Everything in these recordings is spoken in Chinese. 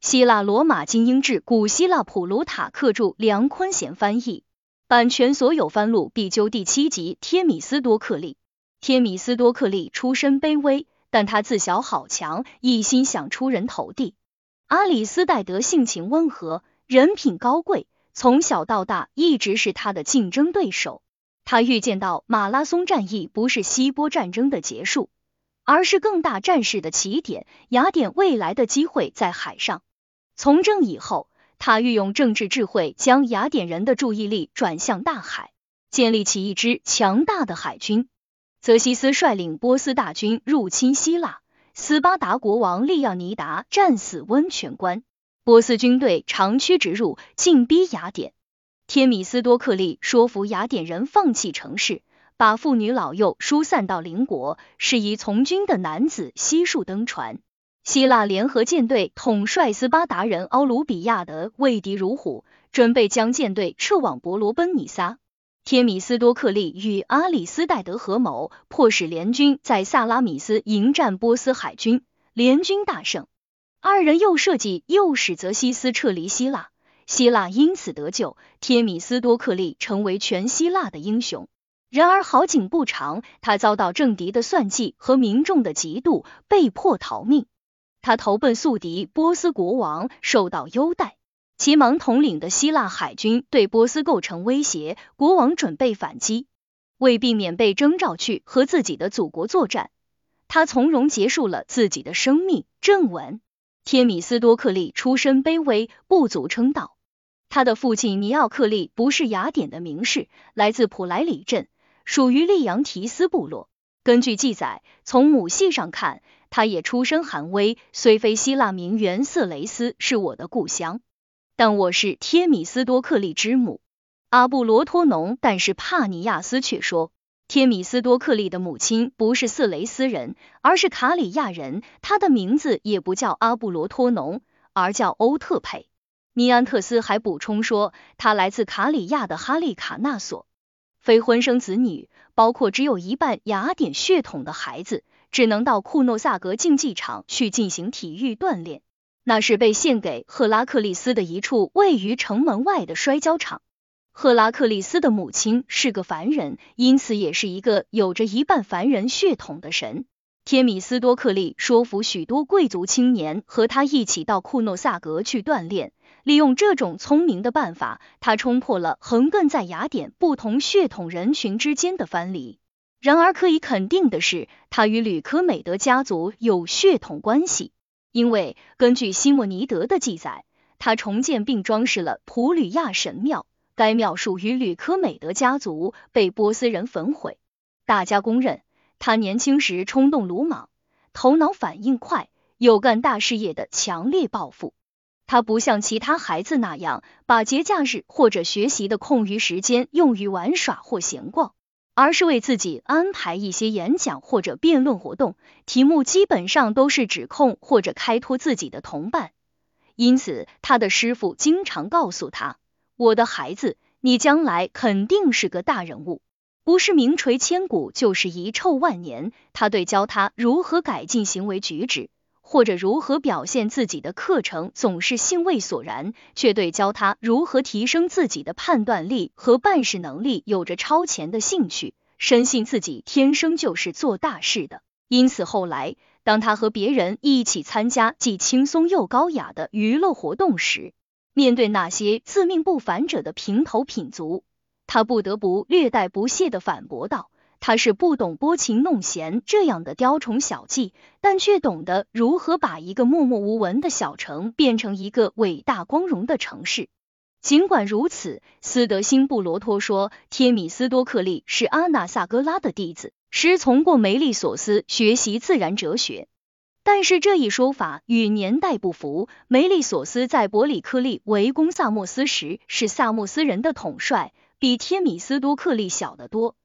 希腊罗马精英志，古希腊普鲁塔克著，梁坤贤翻译，版权所有，翻录必究。第七集，天米斯多克利。天米斯多克利出身卑微，但他自小好强，一心想出人头地。阿里斯戴德性情温和，人品高贵，从小到大一直是他的竞争对手。他预见到马拉松战役不是希波战争的结束，而是更大战事的起点。雅典未来的机会在海上。从政以后，他运用政治智慧，将雅典人的注意力转向大海，建立起一支强大的海军。泽西斯率领波斯大军入侵希腊，斯巴达国王利奥尼达战死温泉关，波斯军队长驱直入，进逼雅典。天米斯多克利说服雅典人放弃城市，把妇女老幼疏散到邻国，适宜从军的男子悉数登船。希腊联合舰队统帅斯巴达人奥卢比亚德畏敌如虎，准备将舰队撤往伯罗奔尼撒。天米斯多克利与阿里斯戴德合谋，迫使联军在萨拉米斯迎战波斯海军，联军大胜。二人又设计诱使泽西斯撤离希腊。希腊因此得救，天米斯多克利成为全希腊的英雄。然而好景不长，他遭到政敌的算计和民众的嫉妒，被迫逃命。他投奔宿敌波斯国王，受到优待。齐芒统领的希腊海军对波斯构成威胁，国王准备反击。为避免被征召去和自己的祖国作战，他从容结束了自己的生命。正文：天米斯多克利出身卑微，不足称道。他的父亲尼奥克利不是雅典的名士，来自普莱里镇，属于利扬提斯部落。根据记载，从母系上看，他也出身寒微。虽非希腊名媛色雷斯是我的故乡，但我是天米斯多克利之母阿布罗托农。但是帕尼亚斯却说，天米斯多克利的母亲不是色雷斯人，而是卡里亚人。他的名字也不叫阿布罗托农，而叫欧特佩。尼安特斯还补充说，他来自卡里亚的哈利卡纳索，非婚生子女，包括只有一半雅典血统的孩子，只能到库诺萨格竞技场去进行体育锻炼，那是被献给赫拉克利斯的一处位于城门外的摔跤场。赫拉克利斯的母亲是个凡人，因此也是一个有着一半凡人血统的神。天米斯多克利说服许多贵族青年和他一起到库诺萨格去锻炼。利用这种聪明的办法，他冲破了横亘在雅典不同血统人群之间的藩篱。然而，可以肯定的是，他与吕科美德家族有血统关系，因为根据西莫尼德的记载，他重建并装饰了普吕亚神庙。该庙属于吕科美德家族，被波斯人焚毁。大家公认，他年轻时冲动鲁莽，头脑反应快，有干大事业的强烈抱负。他不像其他孩子那样，把节假日或者学习的空余时间用于玩耍或闲逛，而是为自己安排一些演讲或者辩论活动，题目基本上都是指控或者开脱自己的同伴。因此，他的师傅经常告诉他：“我的孩子，你将来肯定是个大人物，不是名垂千古，就是遗臭万年。”他对教他如何改进行为举止。或者如何表现自己的课程总是兴味索然，却对教他如何提升自己的判断力和办事能力有着超前的兴趣，深信自己天生就是做大事的。因此后来，当他和别人一起参加既轻松又高雅的娱乐活动时，面对那些自命不凡者的平头品足，他不得不略带不屑的反驳道。他是不懂拨情弄弦这样的雕虫小技，但却懂得如何把一个默默无闻的小城变成一个伟大光荣的城市。尽管如此，斯德辛布罗托说，天米斯多克利是阿纳萨戈拉的弟子，师从过梅利索斯学习自然哲学。但是这一说法与年代不符。梅利索斯在伯里克利围攻萨莫斯时是萨莫斯人的统帅，比天米斯多克利小得多。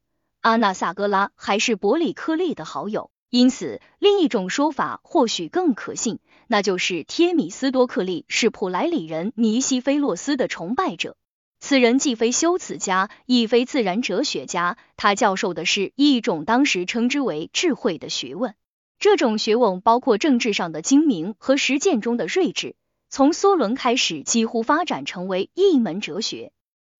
阿纳萨格拉还是伯里克利的好友，因此另一种说法或许更可信，那就是贴米斯多克利是普莱里人尼西菲洛斯的崇拜者。此人既非修辞家，亦非自然哲学家，他教授的是一种当时称之为智慧的学问。这种学问包括政治上的精明和实践中的睿智。从梭伦开始，几乎发展成为一门哲学。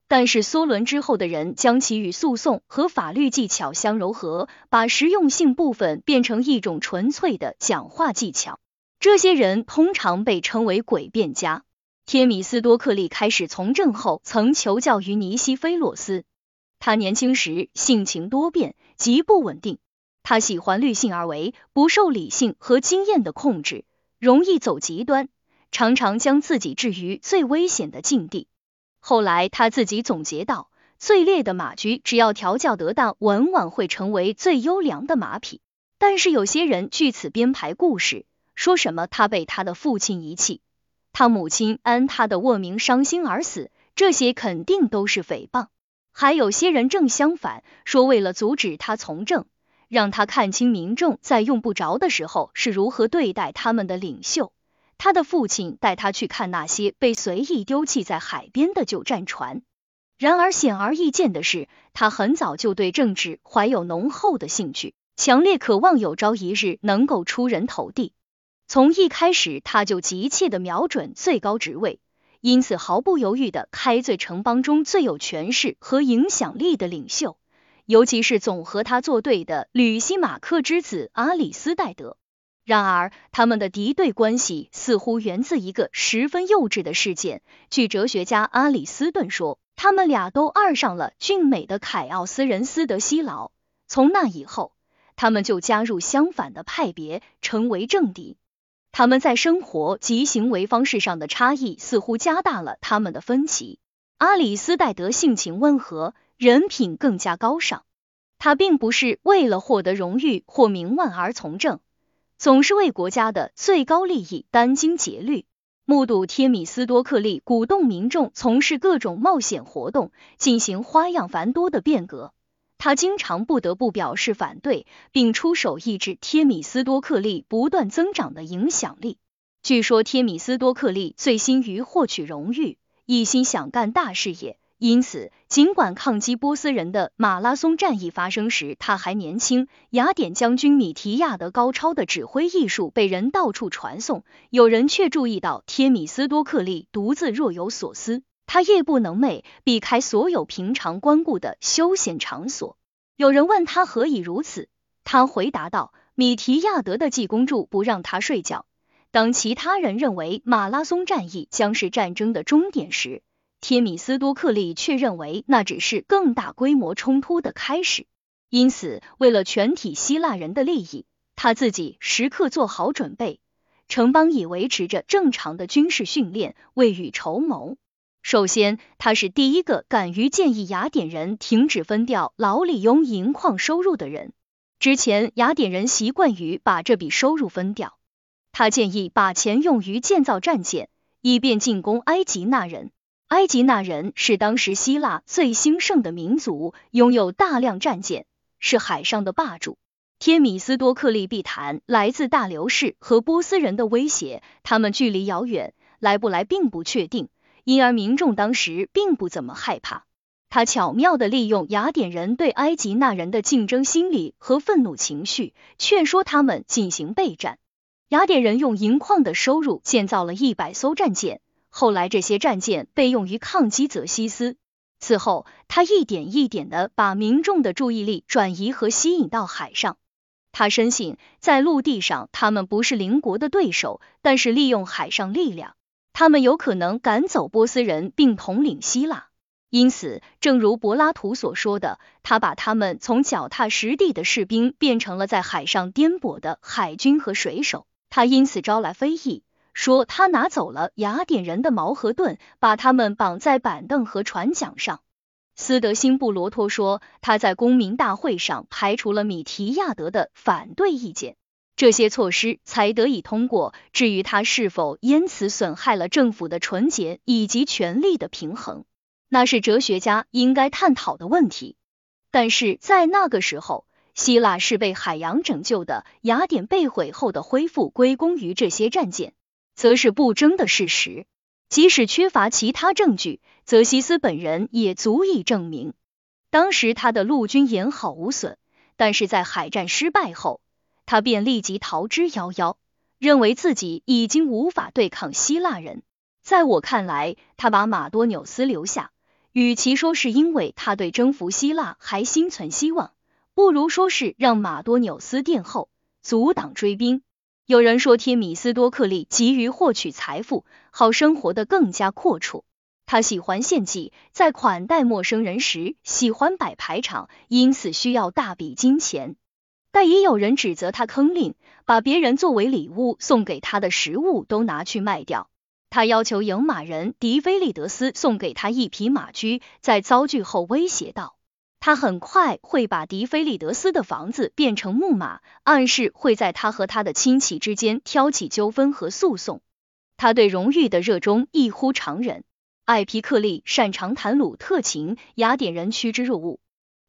但是梭伦之后的人将其与诉讼和法律技巧相糅合，把实用性部分变成一种纯粹的讲话技巧。这些人通常被称为诡辩家。天米斯多克利开始从政后，曾求教于尼西菲洛斯。他年轻时性情多变，极不稳定。他喜欢虑性而为，不受理性和经验的控制，容易走极端，常常将自己置于最危险的境地。后来他自己总结道：“最劣的马驹，只要调教得当，往往会成为最优良的马匹。”但是有些人据此编排故事，说什么他被他的父亲遗弃，他母亲安他的卧名伤心而死，这些肯定都是诽谤。还有些人正相反，说为了阻止他从政，让他看清民众在用不着的时候是如何对待他们的领袖。他的父亲带他去看那些被随意丢弃在海边的旧战船。然而显而易见的是，他很早就对政治怀有浓厚的兴趣，强烈渴望有朝一日能够出人头地。从一开始，他就急切的瞄准最高职位，因此毫不犹豫的开罪城邦中最有权势和影响力的领袖，尤其是总和他作对的吕西马克之子阿里斯戴德。然而，他们的敌对关系似乎源自一个十分幼稚的事件。据哲学家阿里斯顿说，他们俩都爱上了俊美的凯奥斯人斯德西劳。从那以后，他们就加入相反的派别，成为政敌。他们在生活及行为方式上的差异似乎加大了他们的分歧。阿里斯戴德性情温和，人品更加高尚。他并不是为了获得荣誉或名望而从政。总是为国家的最高利益殚精竭虑。目睹天米斯多克利鼓动民众从事各种冒险活动，进行花样繁多的变革，他经常不得不表示反对，并出手抑制天米斯多克利不断增长的影响力。据说天米斯多克利醉心于获取荣誉，一心想干大事业。因此，尽管抗击波斯人的马拉松战役发生时他还年轻，雅典将军米提亚德高超的指挥艺术被人到处传颂，有人却注意到天米斯多克利独自若有所思，他夜不能寐，避开所有平常光顾的休闲场所。有人问他何以如此，他回答道：米提亚德的济公柱不让他睡觉。当其他人认为马拉松战役将是战争的终点时，天米斯多克利却认为那只是更大规模冲突的开始，因此为了全体希腊人的利益，他自己时刻做好准备，城邦已维持着正常的军事训练，未雨绸缪。首先，他是第一个敢于建议雅典人停止分掉劳里翁银矿收入的人。之前，雅典人习惯于把这笔收入分掉，他建议把钱用于建造战舰，以便进攻埃及那人。埃及那人是当时希腊最兴盛的民族，拥有大量战舰，是海上的霸主。天米斯多克利必谈来自大流士和波斯人的威胁，他们距离遥远，来不来并不确定，因而民众当时并不怎么害怕。他巧妙的利用雅典人对埃及那人的竞争心理和愤怒情绪，劝说他们进行备战。雅典人用银矿的收入建造了一百艘战舰。后来，这些战舰被用于抗击泽西斯。此后，他一点一点的把民众的注意力转移和吸引到海上。他深信，在陆地上他们不是邻国的对手，但是利用海上力量，他们有可能赶走波斯人并统领希腊。因此，正如柏拉图所说的，他把他们从脚踏实地的士兵变成了在海上颠簸的海军和水手。他因此招来非议。说他拿走了雅典人的矛和盾，把他们绑在板凳和船桨上。斯德辛布罗托说他在公民大会上排除了米提亚德的反对意见，这些措施才得以通过。至于他是否因此损害了政府的纯洁以及权力的平衡，那是哲学家应该探讨的问题。但是在那个时候，希腊是被海洋拯救的，雅典被毁后的恢复归功于这些战舰。则是不争的事实，即使缺乏其他证据，泽西斯本人也足以证明，当时他的陆军完好无损。但是在海战失败后，他便立即逃之夭夭。认为自己已经无法对抗希腊人。在我看来，他把马多纽斯留下，与其说是因为他对征服希腊还心存希望，不如说是让马多纽斯殿后，阻挡追兵。有人说，提米斯多克利急于获取财富，好生活的更加阔绰。他喜欢献祭，在款待陌生人时喜欢摆排场，因此需要大笔金钱。但也有人指责他坑吝，把别人作为礼物送给他的食物都拿去卖掉。他要求赢马人迪菲利德斯送给他一匹马驹，在遭拒后威胁道。他很快会把迪菲利德斯的房子变成木马，暗示会在他和他的亲戚之间挑起纠纷和诉讼。他对荣誉的热衷异乎常人。艾皮克利擅长谈鲁特琴，雅典人趋之若鹜。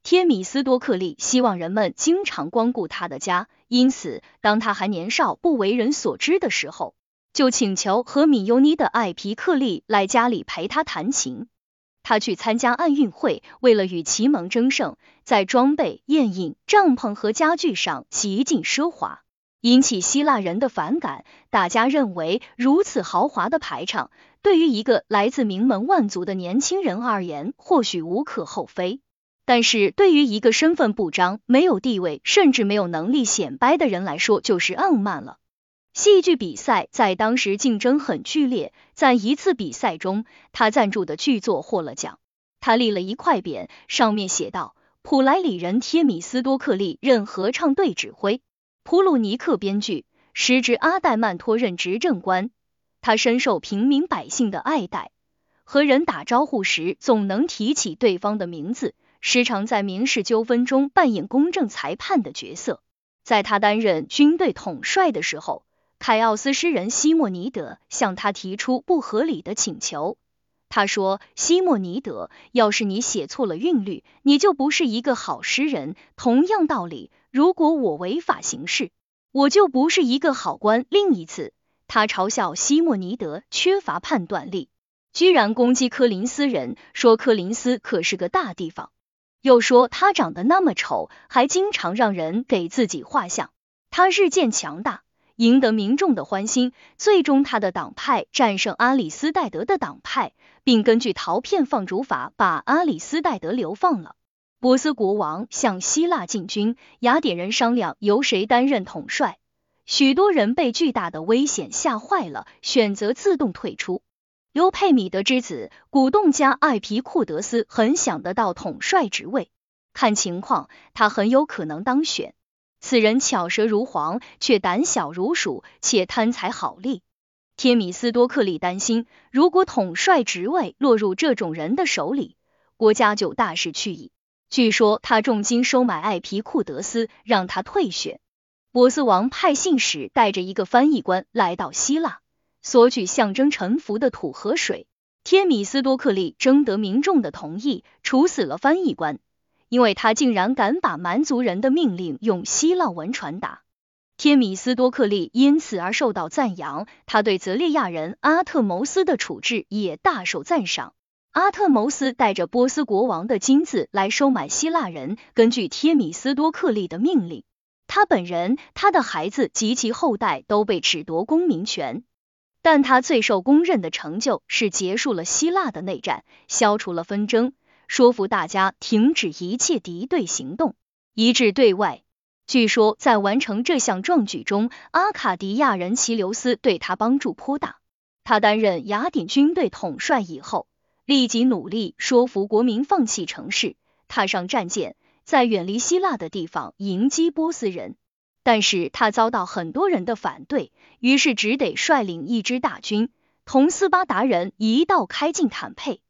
天米斯多克利希望人们经常光顾他的家，因此当他还年少不为人所知的时候，就请求和米尤尼的艾皮克利来家里陪他弹琴。他去参加奥运会，为了与其盟争胜，在装备、宴饮、帐篷和家具上极尽奢华，引起希腊人的反感。大家认为，如此豪华的排场，对于一个来自名门万族的年轻人而言，或许无可厚非；但是对于一个身份不彰、没有地位，甚至没有能力显摆的人来说，就是傲慢了。戏剧比赛在当时竞争很剧烈，在一次比赛中，他赞助的剧作获了奖。他立了一块匾，上面写道：“普莱里人贴米斯多克利任合唱队指挥，普鲁尼克编剧，时值阿代曼托任执政官。他深受平民百姓的爱戴，和人打招呼时总能提起对方的名字，时常在民事纠纷中扮演公正裁判的角色。在他担任军队统帅的时候。”凯奥斯诗人西莫尼德向他提出不合理的请求。他说：“西莫尼德，要是你写错了韵律，你就不是一个好诗人。同样道理，如果我违法行事，我就不是一个好官。”另一次，他嘲笑西莫尼德缺乏判断力，居然攻击科林斯人，说科林斯可是个大地方，又说他长得那么丑，还经常让人给自己画像。他日渐强大。赢得民众的欢心，最终他的党派战胜阿里斯戴德的党派，并根据陶片放逐法把阿里斯戴德流放了。波斯国王向希腊进军，雅典人商量由谁担任统帅，许多人被巨大的危险吓坏了，选择自动退出。尤佩米德之子鼓动家艾皮库德斯很想得到统帅职位，看情况他很有可能当选。此人巧舌如簧，却胆小如鼠，且贪财好利。天米斯多克利担心，如果统帅职位落入这种人的手里，国家就大势去矣。据说他重金收买艾皮库德斯，让他退选。波斯王派信使带着一个翻译官来到希腊，索取象征臣服的土和水。天米斯多克利征得民众的同意，处死了翻译官。因为他竟然敢把蛮族人的命令用希腊文传达，天米斯多克利因此而受到赞扬。他对泽利亚人阿特谋斯的处置也大受赞赏。阿特谋斯带着波斯国王的金子来收买希腊人，根据天米斯多克利的命令，他本人、他的孩子及其后代都被褫夺公民权。但他最受公认的成就是结束了希腊的内战，消除了纷争。说服大家停止一切敌对行动，一致对外。据说在完成这项壮举中，阿卡迪亚人齐留斯对他帮助颇大。他担任雅典军队统帅以后，立即努力说服国民放弃城市，踏上战舰，在远离希腊的地方迎击波斯人。但是他遭到很多人的反对，于是只得率领一支大军，同斯巴达人一道开进坦佩。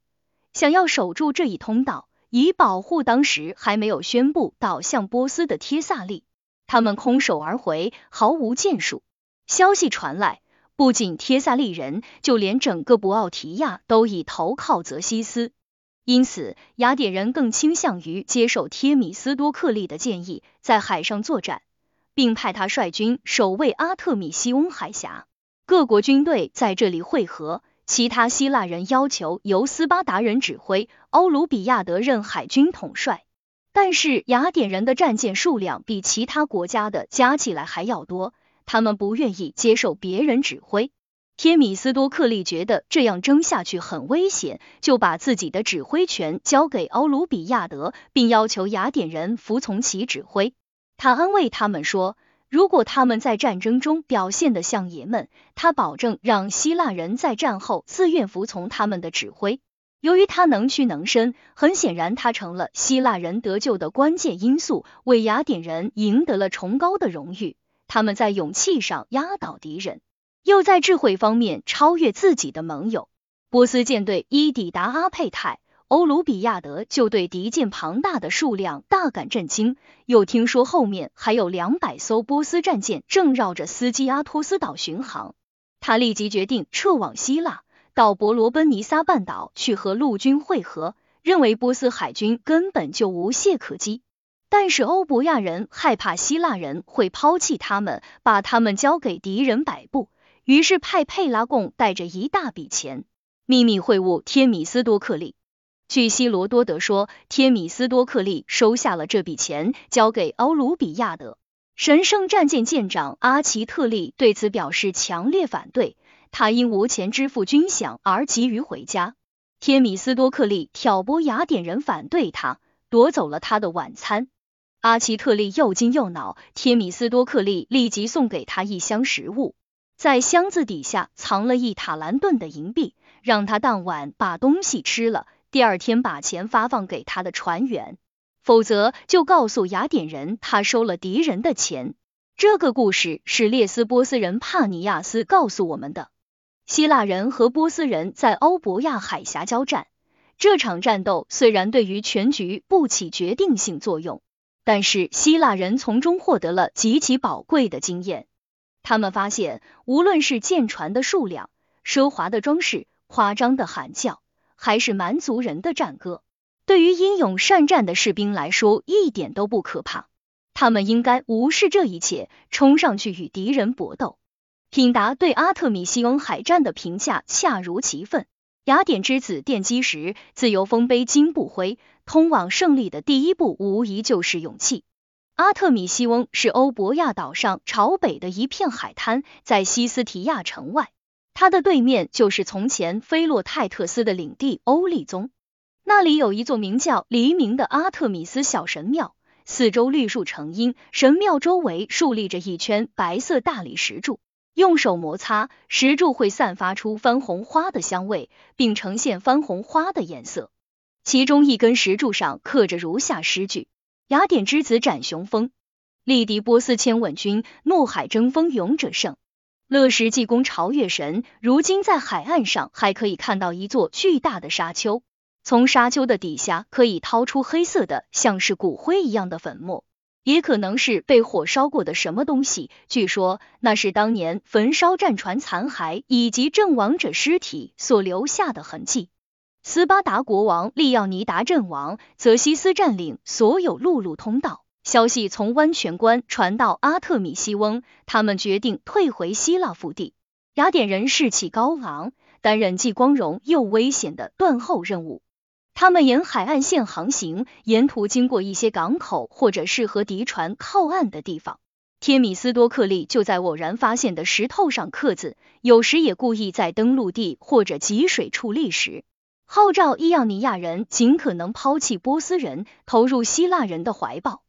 想要守住这一通道，以保护当时还没有宣布倒向波斯的帖萨利。他们空手而回，毫无建树。消息传来，不仅帖萨利人，就连整个博奥提亚都已投靠泽西斯。因此，雅典人更倾向于接受帖米斯多克利的建议，在海上作战，并派他率军守卫阿特米西翁海峡。各国军队在这里汇合。其他希腊人要求由斯巴达人指挥，欧鲁比亚德任海军统帅。但是雅典人的战舰数量比其他国家的加起来还要多，他们不愿意接受别人指挥。天米斯多克利觉得这样争下去很危险，就把自己的指挥权交给欧鲁比亚德，并要求雅典人服从其指挥。他安慰他们说，如果他们在战争中表现得像爷们，他保证让希腊人在战后自愿服从他们的指挥。由于他能屈能伸，很显然他成了希腊人得救的关键因素，为雅典人赢得了崇高的荣誉。他们在勇气上压倒敌人。又在智慧方面超越自己的盟友。波斯舰队一抵达阿佩泰，欧鲁比亚德就对敌舰庞大的数量大感震惊。又听说后面还有两百艘波斯战舰正绕着斯基阿托斯岛巡航，他立即决定撤往希腊，到伯罗奔尼撒半岛去和陆军会合，认为波斯海军根本就无懈可击。但是欧伯亚人害怕希腊人会抛弃他们，把他们交给敌人摆布。于是派佩拉贡带着一大笔钱秘密会晤天米斯多克利。据希罗多德说，天米斯多克利收下了这笔钱，交给欧鲁比亚德。神圣战舰舰长阿奇特利对此表示强烈反对，他因无钱支付军饷而急于回家。天米斯多克利挑拨雅典人反对他，夺走了他的晚餐。阿奇特利又惊又恼，天米斯多克利立即送给他一箱食物。在箱子底下藏了一塔兰顿的银币，让他当晚把东西吃了，第二天把钱发放给他的船员，否则就告诉雅典人他收了敌人的钱。这个故事是列斯波斯人帕尼亚斯告诉我们的。希腊人和波斯人在欧伯亚海峡交战，这场战斗虽然对于全局不起决定性作用，但是希腊人从中获得了极其宝贵的经验。他们发现，无论是舰船的数量、奢华的装饰、夸张的喊叫，还是蛮族人的战歌，对于英勇善战的士兵来说一点都不可怕。他们应该无视这一切，冲上去与敌人搏斗。品达对阿特米西翁海战的评价恰如其分。雅典之子奠基时，自由丰碑金不灰，通往胜利的第一步，无疑就是勇气。阿特米西翁是欧伯亚岛上朝北的一片海滩，在西斯提亚城外，它的对面就是从前菲洛泰特斯的领地欧利宗，那里有一座名叫黎明的阿特米斯小神庙，四周绿树成荫，神庙周围竖立着一圈白色大理石柱，用手摩擦石柱会散发出番红花的香味，并呈现番红花的颜色。其中一根石柱上刻着如下诗句。雅典之子斩雄风，力敌波斯千万军，怒海争锋勇者胜。乐石济公朝月神，如今在海岸上还可以看到一座巨大的沙丘，从沙丘的底下可以掏出黑色的像是骨灰一样的粉末，也可能是被火烧过的什么东西。据说那是当年焚烧战船残骸以及阵亡者尸体所留下的痕迹。斯巴达国王利奥尼达阵亡，泽西斯占领所有陆路通道。消息从温泉关传到阿特米西翁，他们决定退回希腊腹地。雅典人士气高昂，担任既光荣又危险的断后任务。他们沿海岸线航行，沿途经过一些港口或者适合敌船靠岸的地方。天米斯多克利就在偶然发现的石头上刻字，有时也故意在登陆地或者积水处立时。号召伊奥尼亚人尽可能抛弃波斯人，投入希腊人的怀抱，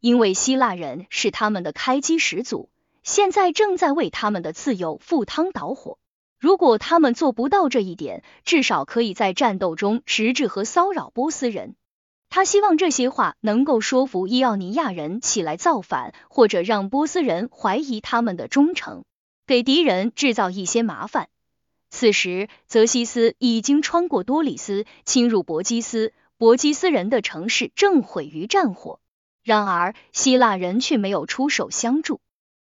因为希腊人是他们的开基始祖，现在正在为他们的自由赴汤蹈火。如果他们做不到这一点，至少可以在战斗中实质和骚扰波斯人。他希望这些话能够说服伊奥尼亚人起来造反，或者让波斯人怀疑他们的忠诚，给敌人制造一些麻烦。此时，泽西斯已经穿过多里斯，侵入博基斯。博基斯人的城市正毁于战火。然而，希腊人却没有出手相助。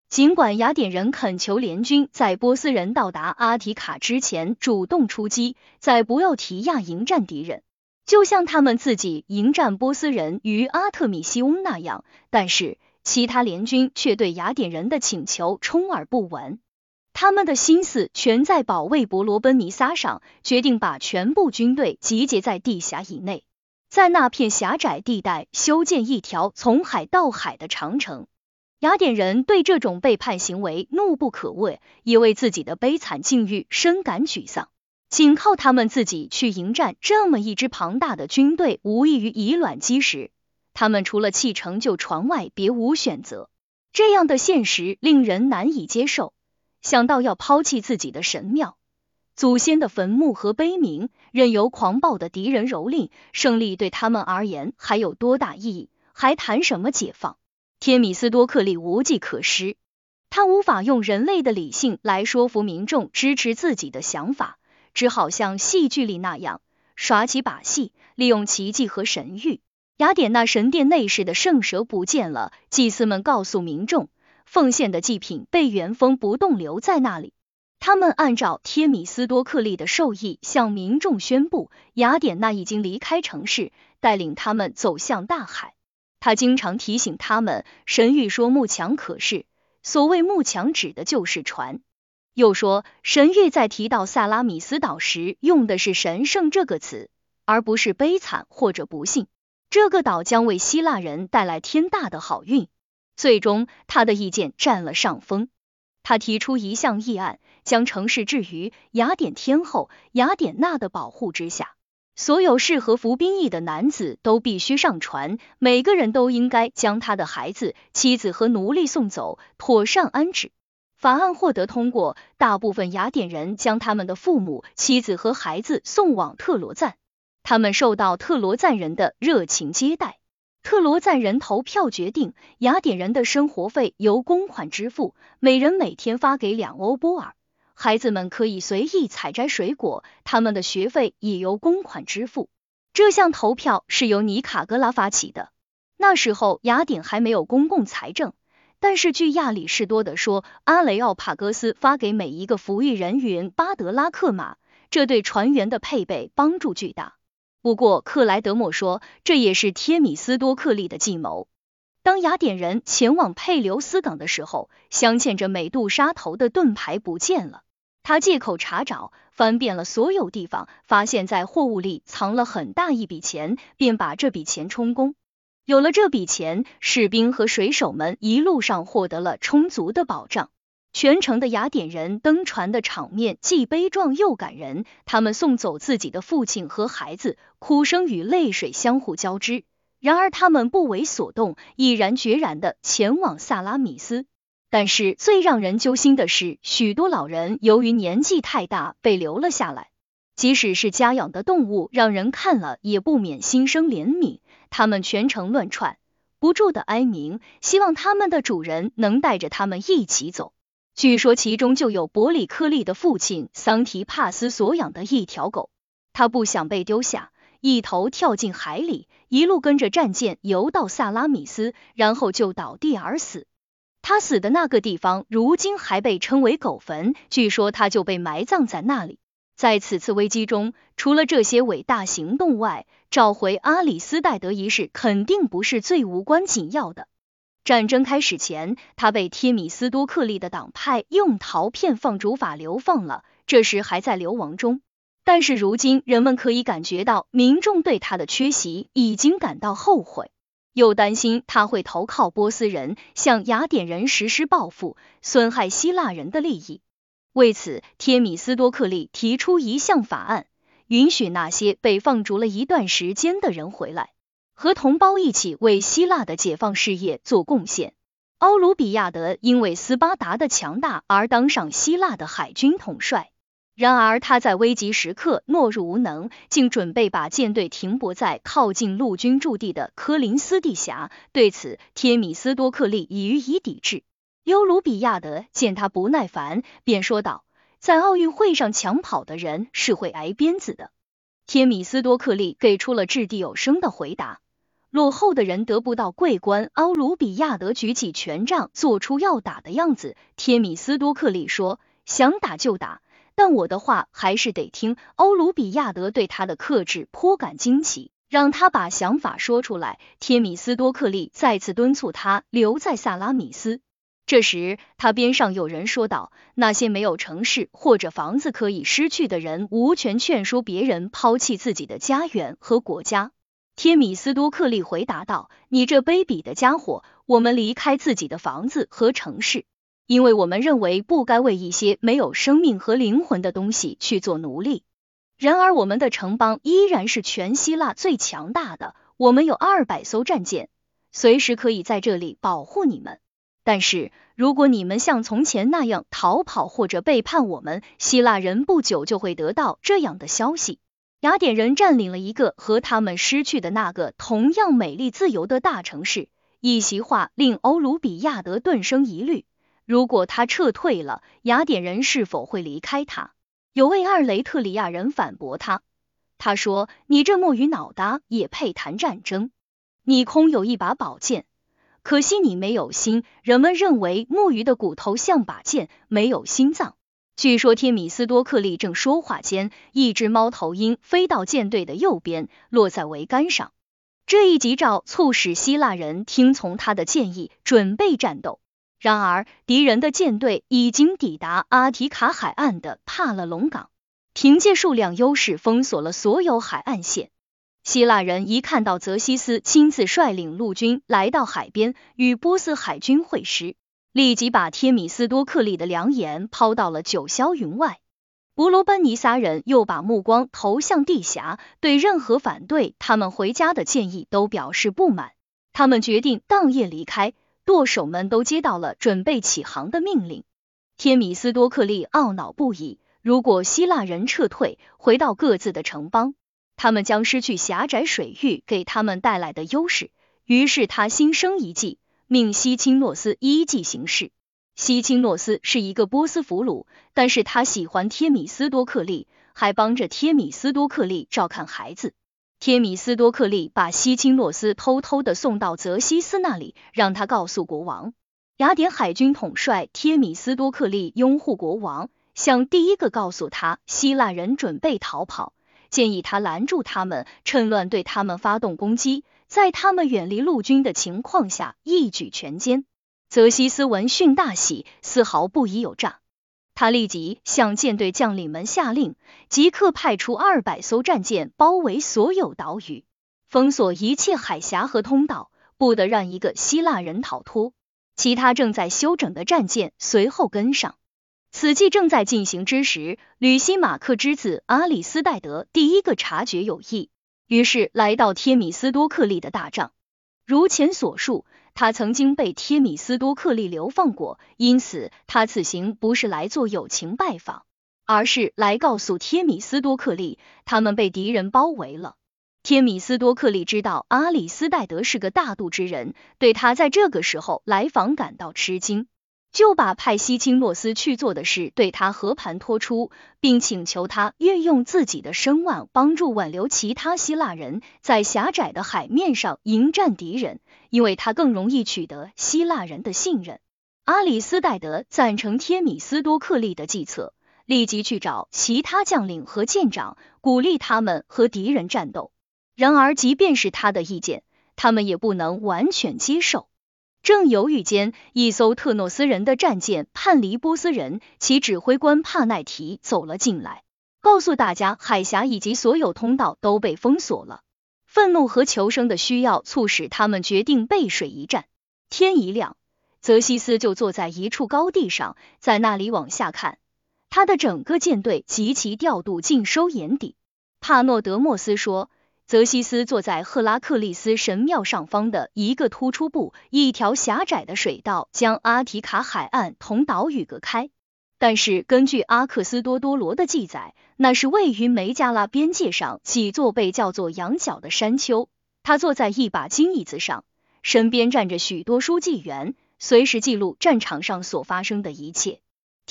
尽管雅典人恳求联军在波斯人到达阿提卡之前主动出击，在不要提亚迎战敌人，就像他们自己迎战波斯人于阿特米西翁那样，但是其他联军却对雅典人的请求充耳不闻。他们的心思全在保卫伯罗奔尼撒上，决定把全部军队集结在地峡以内，在那片狭窄地带修建一条从海到海的长城。雅典人对这种背叛行为怒不可遏，也为自己的悲惨境遇深感沮丧。仅靠他们自己去迎战这么一支庞大的军队，无异于以卵击石。他们除了弃城就船外，别无选择。这样的现实令人难以接受。想到要抛弃自己的神庙、祖先的坟墓和碑铭，任由狂暴的敌人蹂躏，胜利对他们而言还有多大意义？还谈什么解放？天米斯多克利无计可施，他无法用人类的理性来说服民众支持自己的想法。只好像戏剧里那样耍起把戏，利用奇迹和神谕。雅典娜神殿内室的圣蛇不见了，祭司们告诉民众，奉献的祭品被原封不动留在那里。他们按照天米斯多克利的授意，向民众宣布，雅典娜已经离开城市，带领他们走向大海。他经常提醒他们，神谕说木墙可视，所谓木墙指的就是船。又说，神谕在提到萨拉米斯岛时，用的是“神圣”这个词，而不是悲惨或者不幸。这个岛将为希腊人带来天大的好运。最终，他的意见占了上风。他提出一项议案，将城市置于雅典天后雅典娜的保护之下，所有适合服兵役的男子都必须上船，每个人都应该将他的孩子、妻子和奴隶送走，妥善安置。法案获得通过，大部分雅典人将他们的父母、妻子和孩子送往特罗赞，他们受到特罗赞人的热情接待。特罗赞人投票决定，雅典人的生活费由公款支付，每人每天发给两欧波尔，孩子们可以随意采摘水果，他们的学费也由公款支付。这项投票是由尼卡格拉发起的。那时候雅典还没有公共财政。但是据亚里士多德说，阿雷奥帕戈斯发给每一个服役人员巴德拉克马，这对船员的配备帮助巨大。不过克莱德莫说，这也是贴米斯多克利的计谋。当雅典人前往佩留斯港的时候，镶嵌着美杜莎头的盾牌不见了。他借口查找，翻遍了所有地方，发现在货物里藏了很大一笔钱，便把这笔钱充公。有了这笔钱，士兵和水手们一路上获得了充足的保障。全城的雅典人登船的场面既悲壮又感人，他们送走自己的父亲和孩子，哭声与泪水相互交织。然而他们不为所动，毅然决然的前往萨拉米斯。但是最让人揪心的是，许多老人由于年纪太大被留了下来。即使是家养的动物，让人看了也不免心生怜悯。他们全程乱窜，不住的哀鸣，希望他们的主人能带着他们一起走。据说其中就有伯里克利的父亲桑提帕斯所养的一条狗，他不想被丢下，一头跳进海里，一路跟着战舰游到萨拉米斯，然后就倒地而死。他死的那个地方，如今还被称为狗坟，据说他就被埋葬在那里。在此次危机中，除了这些伟大行动外，召回阿里斯戴德一事肯定不是最无关紧要的。战争开始前，他被贴米斯多克利的党派用陶片放逐法流放了，这时还在流亡中。但是如今，人们可以感觉到民众对他的缺席已经感到后悔，又担心他会投靠波斯人，向雅典人实施报复，损害希腊人的利益。为此，贴米斯多克利提出一项法案，允许那些被放逐了一段时间的人回来，和同胞一起为希腊的解放事业做贡献。欧鲁比亚德因为斯巴达的强大而当上希腊的海军统帅，然而他在危急时刻懦弱无能，竟准备把舰队停泊在靠近陆军驻地的科林斯地峡。对此，贴米斯多克利已予以抵制。尤鲁比亚德见他不耐烦，便说道：“在奥运会上抢跑的人是会挨鞭子的。”天米斯多克利给出了掷地有声的回答：“落后的人得不到桂冠。”奥鲁比亚德举起权杖，做出要打的样子。天米斯多克利说：“想打就打，但我的话还是得听。”欧鲁比亚德对他的克制颇感惊奇，让他把想法说出来。天米斯多克利再次敦促他留在萨拉米斯。这时，他边上有人说道：“那些没有城市或者房子可以失去的人，无权劝说别人抛弃自己的家园和国家。”天米斯多克利回答道：“你这卑鄙的家伙，我们离开自己的房子和城市，因为我们认为不该为一些没有生命和灵魂的东西去做奴隶。然而，我们的城邦依然是全希腊最强大的，我们有二百艘战舰，随时可以在这里保护你们。但是，如果你们像从前那样逃跑或者背叛我们，希腊人不久就会得到这样的消息。”雅典人占领了一个和他们失去的那个同样美丽自由的大城市。一席话令欧鲁比亚德顿生疑虑：如果他撤退了，雅典人是否会离开他？有位二雷特里亚人反驳他，他说：“你这木鱼脑袋也配谈战争？你空有一把宝剑，可惜你没有心。人们认为木鱼的骨头像把剑，没有心脏。”据说天米斯多克利正说话间，一只猫头鹰飞到舰队的右边，落在桅杆上。这一急兆促使希腊人听从他的建议，准备战斗。然而，敌人的舰队已经抵达阿提卡海岸的帕勒隆港，凭借数量优势封锁了所有海岸线。希腊人一看到泽西斯亲自率领陆军来到海边，与波斯海军会师。立即把天米斯多克利的良言抛到了九霄云外。伯罗奔尼撒人又把目光投向地峡，对任何反对他们回家的建议都表示不满。他们决定当夜离开。舵手们都接到了准备起航的命令。天米斯多克利懊恼不已。如果希腊人撤退，回到各自的城邦，他们将失去狭窄水域给他们带来的优势。于是他心生一计。命西钦诺斯依计行事。西钦诺斯是一个波斯俘虏，但是他喜欢天米斯多克利，还帮着天米斯多克利照看孩子。天米斯多克利把西钦诺斯偷偷的送到泽西斯那里，让他告诉国王。雅典海军统帅天米斯多克利拥护国王，想第一个告诉他希腊人准备逃跑，建议他拦住他们，趁乱对他们发动攻击。在他们远离陆军的情况下，一举全歼。泽西斯闻讯大喜，丝毫不疑有诈。他立即向舰队将领们下令，即刻派出二百艘战舰包围所有岛屿，封锁一切海峡和通道，不得让一个希腊人逃脱。其他正在休整的战舰随后跟上。此计正在进行之时，吕西马克之子阿里斯戴德第一个察觉有异。于是来到天米斯多克利的大帐。如前所述，他曾经被天米斯多克利流放过，因此他此行不是来做友情拜访，而是来告诉天米斯多克利，他们被敌人包围了。天米斯多克利知道阿里斯戴德是个大度之人，对他在这个时候来访感到吃惊。就把派西钦诺斯去做的事对他和盘托出，并请求他运用自己的声望，帮助挽留其他希腊人在狭窄的海面上迎战敌人，因为他更容易取得希腊人的信任。阿里斯戴德赞成天米斯多克利的计策，立即去找其他将领和舰长，鼓励他们和敌人战斗。然而，即便是他的意见，他们也不能完全接受。正犹豫间，一艘特诺斯人的战舰叛离波斯人，其指挥官帕奈提走了进来，告诉大家海峡以及所有通道都被封锁了。愤怒和求生的需要促使他们决定背水一战。天一亮，泽西斯就坐在一处高地上，在那里往下看，他的整个舰队及其调度尽收眼底。帕诺德莫斯说。泽西斯坐在赫拉克利斯神庙上方的一个突出部，一条狭窄的水道将阿提卡海岸同岛屿隔开。但是根据阿克斯多多罗的记载，那是位于梅加拉边界上几座被叫做羊角的山丘。他坐在一把金椅子上，身边站着许多书记员，随时记录战场上所发生的一切。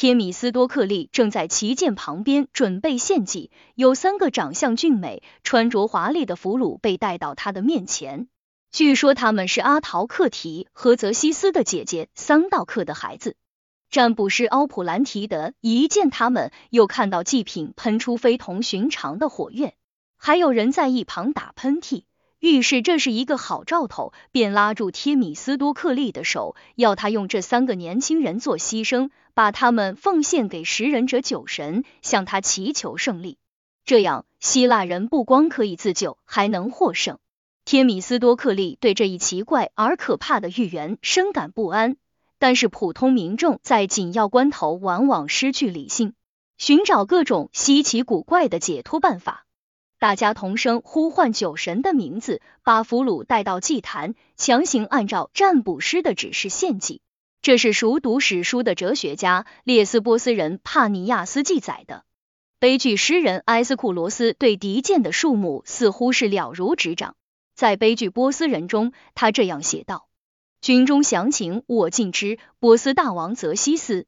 天米斯多克利正在旗舰旁边准备献祭，有三个长相俊美、穿着华丽的俘虏被带到他的面前。据说他们是阿陶克提和泽西斯的姐姐桑道克的孩子。占卜师奥普兰提德一见他们，又看到祭品喷出非同寻常的火焰，还有人在一旁打喷嚏。预示这是一个好兆头，便拉住天米斯多克利的手，要他用这三个年轻人做牺牲，把他们奉献给食人者酒神，向他祈求胜利。这样，希腊人不光可以自救，还能获胜。天米斯多克利对这一奇怪而可怕的预言深感不安，但是普通民众在紧要关头往往失去理性，寻找各种稀奇古怪的解脱办法。大家同声呼唤酒神的名字，把俘虏带到祭坛，强行按照占卜师的指示献祭。这是熟读史书的哲学家列斯波斯人帕尼亚斯记载的。悲剧诗人埃斯库罗斯对敌舰的数目似乎是了如指掌。在悲剧波斯人中，他这样写道：“军中详情我尽知，波斯大王泽西斯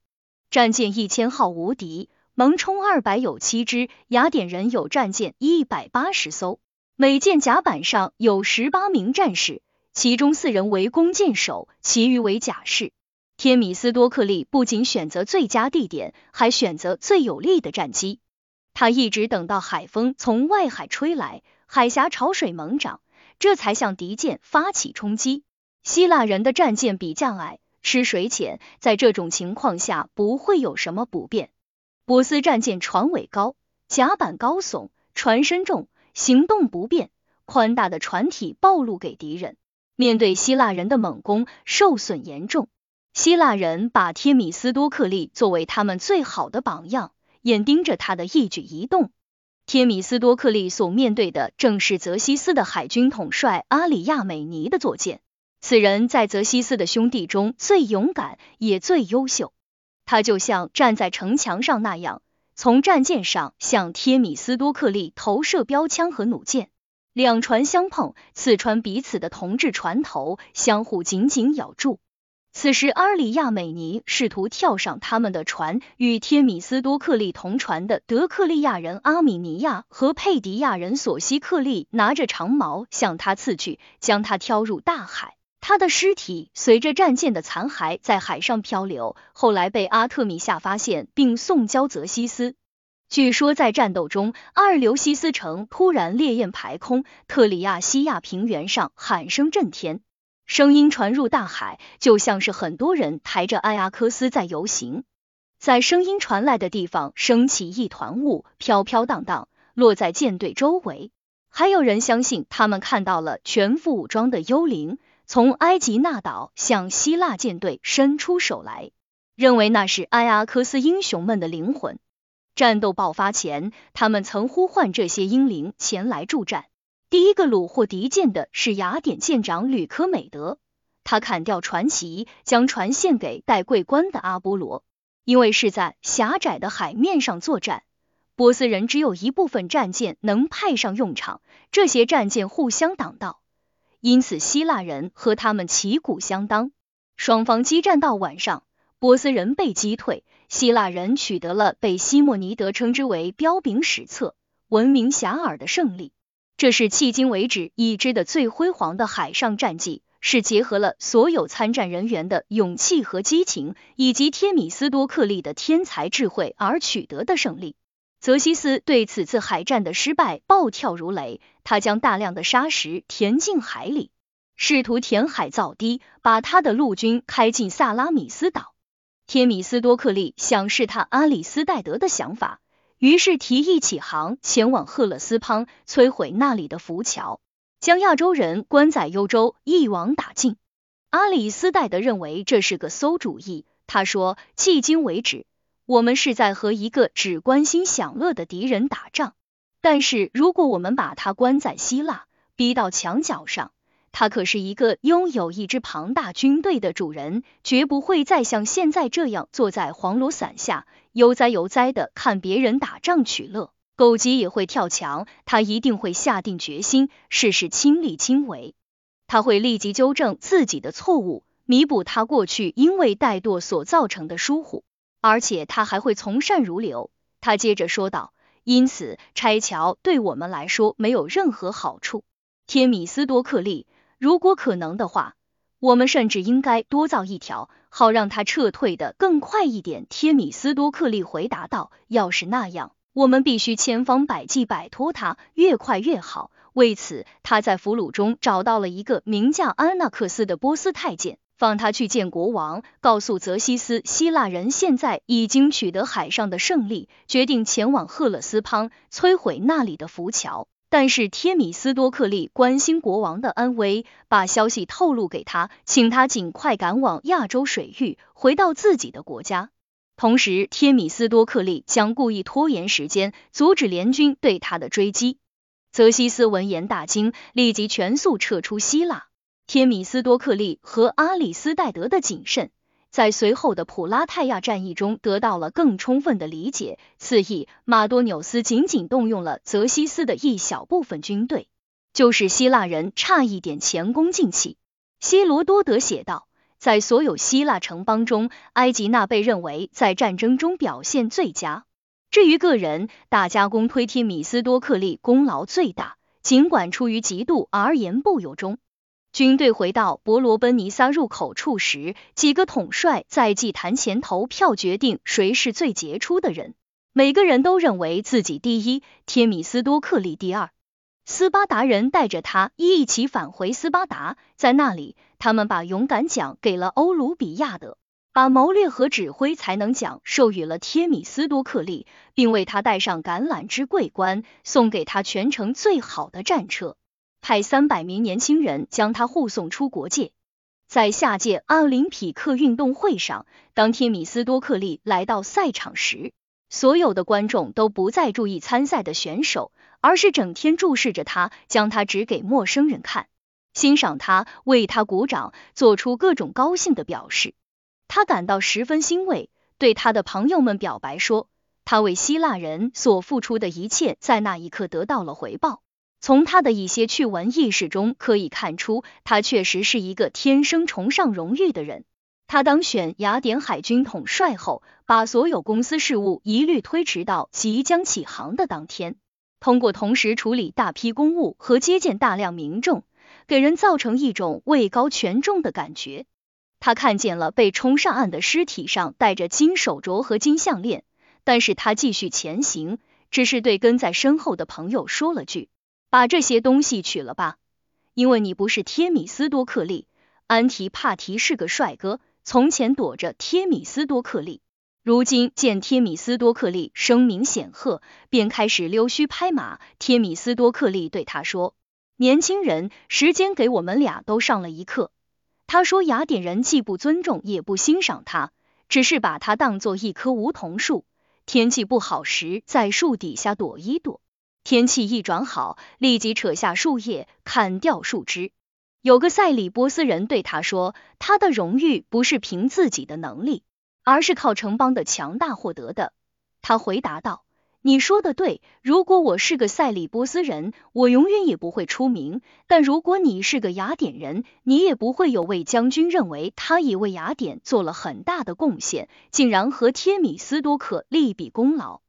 战舰一千号无敌。”蒙冲二百有七只，雅典人有战舰一百八十艘，每舰甲板上有十八名战士，其中四人为弓箭手，其余为甲士。天米斯多克利不仅选择最佳地点，还选择最有利的战机。他一直等到海风从外海吹来，海峡潮水猛涨，这才向敌舰发起冲击。希腊人的战舰比较矮，吃水浅，在这种情况下不会有什么不便。波斯战舰船尾高，甲板高耸，船身重，行动不便，宽大的船体暴露给敌人。面对希腊人的猛攻，受损严重。希腊人把天米斯多克利作为他们最好的榜样，眼盯着他的一举一动。天米斯多克利所面对的正是泽西斯的海军统帅阿里亚美尼的坐舰。此人在泽西斯的兄弟中最勇敢，也最优秀。他就像站在城墙上那样，从战舰上向天米斯多克利投射标枪和弩箭，两船相碰，刺穿彼此的铜制船头，相互紧紧咬住。此时，阿尔里亚美尼试图跳上他们的船，与贴米斯多克利同船的德克利亚人阿米尼亚和佩迪亚人索西克利拿着长矛向他刺去，将他挑入大海。他的尸体随着战舰的残骸在海上漂流，后来被阿特米夏发现并送交泽西斯。据说在战斗中，阿尔留西斯城突然烈焰排空，特里亚西亚平原上喊声震天，声音传入大海，就像是很多人抬着埃阿克斯在游行。在声音传来的地方升起一团雾，飘飘荡荡，落在舰队周围。还有人相信他们看到了全副武装的幽灵。从埃及那岛向希腊舰队伸出手来，认为那是埃阿克斯英雄们的灵魂。战斗爆发前，他们曾呼唤这些英灵前来助战。第一个虏获敌舰的是雅典舰长吕科美德，他砍掉船旗，将船献给戴桂冠的阿波罗。因为是在狭窄的海面上作战，波斯人只有一部分战舰能派上用场，这些战舰互相挡道。因此，希腊人和他们旗鼓相当，双方激战到晚上，波斯人被击退，希腊人取得了被西莫尼德称之为彪炳史册、闻名遐迩的胜利。这是迄今为止已知的最辉煌的海上战绩，是结合了所有参战人员的勇气和激情，以及天米斯多克利的天才智慧而取得的胜利。泽西斯对此次海战的失败暴跳如雷，他将大量的沙石填进海里，试图填海造堤，把他的陆军开进萨拉米斯岛。天米斯多克利想试探阿里斯戴德的想法，于是提议起航前往赫勒斯滂，摧毁那里的浮桥，将亚洲人关在幽州，一网打尽。阿里斯戴德认为这是个馊主意，他说：迄今为止。我们是在和一个只关心享乐的敌人打仗，但是如果我们把他关在希腊，逼到墙角上，他可是一个拥有一支庞大军队的主人，绝不会再像现在这样坐在黄罗伞下悠哉悠哉的看别人打仗取乐。狗急也会跳墙，他一定会下定决心，事事亲力亲为。他会立即纠正自己的错误，弥补他过去因为怠惰所造成的疏忽。而且他还会从善如流。他接着说道：“因此拆桥对我们来说没有任何好处。天米斯多克利，如果可能的话，我们甚至应该多造一条，好让他撤退的更快一点。”天米斯多克利回答道：“要是那样，我们必须千方百计摆脱他，越快越好。”为此，他在俘虏中找到了一个名叫安纳克斯的波斯太监。放他去见国王，告诉泽西斯，希腊人现在已经取得海上的胜利，决定前往赫勒斯滂，摧毁那里的浮桥。但是天米斯多克利关心国王的安危，把消息透露给他，请他尽快赶往亚洲水域，回到自己的国家。同时，天米斯多克利将故意拖延时间，阻止联军对他的追击。泽西斯闻言大惊，立即全速撤出希腊。天米斯多克利和阿里斯戴德的谨慎。在随后的普拉泰亚战役中得到了更充分的理解。次役马多纽斯仅仅动用了泽西斯的一小部分军队，就是希腊人差一点前功尽弃。希罗多德写道，在所有希腊城邦中，埃及那被认为在战争中表现最佳。至于个人，大家公推天米斯多克利功劳最大，尽管出于嫉妒而言不由衷。军队回到伯罗奔尼撒入口处时，几个统帅在祭坛前投票决定谁是最杰出的人。每个人都认为自己第一，天米斯多克利第二。斯巴达人带着他一起返回斯巴达，在那里，他们把勇敢奖给了欧鲁比亚德，把谋略和指挥才能奖授予了天米斯多克利，并为他戴上橄榄枝桂冠，送给他全城最好的战车。派三百名年轻人将他护送出国界。在下届奥林匹克运动会上，当天米斯多克利来到赛场时，所有的观众都不再注意参赛的选手，而是整天注视着他，将他指给陌生人看，欣赏他，为他鼓掌，做出各种高兴的表示。他感到十分欣慰，对他的朋友们表白说，他为希腊人所付出的一切在那一刻得到了回报。从他的一些趣闻轶事中可以看出，他确实是一个天生崇尚荣誉的人。他当选雅典海军统帅后，把所有公司事务一律推迟到即将起航的当天，通过同时处理大批公务和接见大量民众，给人造成一种位高权重的感觉。他看见了被冲上岸的尸体上戴着金手镯和金项链，但是他继续前行，只是对跟在身后的朋友说了句。把这些东西取了吧，因为你不是天米斯多克利。安提帕提是个帅哥，从前躲着天米斯多克利，如今见天米斯多克利声名显赫，便开始溜须拍马。天米斯多克利对他说：“年轻人，时间给我们俩都上了一课。”他说雅典人既不尊重也不欣赏他，只是把他当做一棵梧桐树，天气不好时在树底下躲一躲。天气一转好，立即扯下树叶，砍掉树枝。有个塞里波斯人对他说：“他的荣誉不是凭自己的能力，而是靠城邦的强大获得的。”他回答道：“你说的对，如果我是个塞里波斯人，我永远也不会出名；但如果你是个雅典人，你也不会有位将军认为他已为雅典做了很大的贡献，竟然和天米斯多克利比功劳。”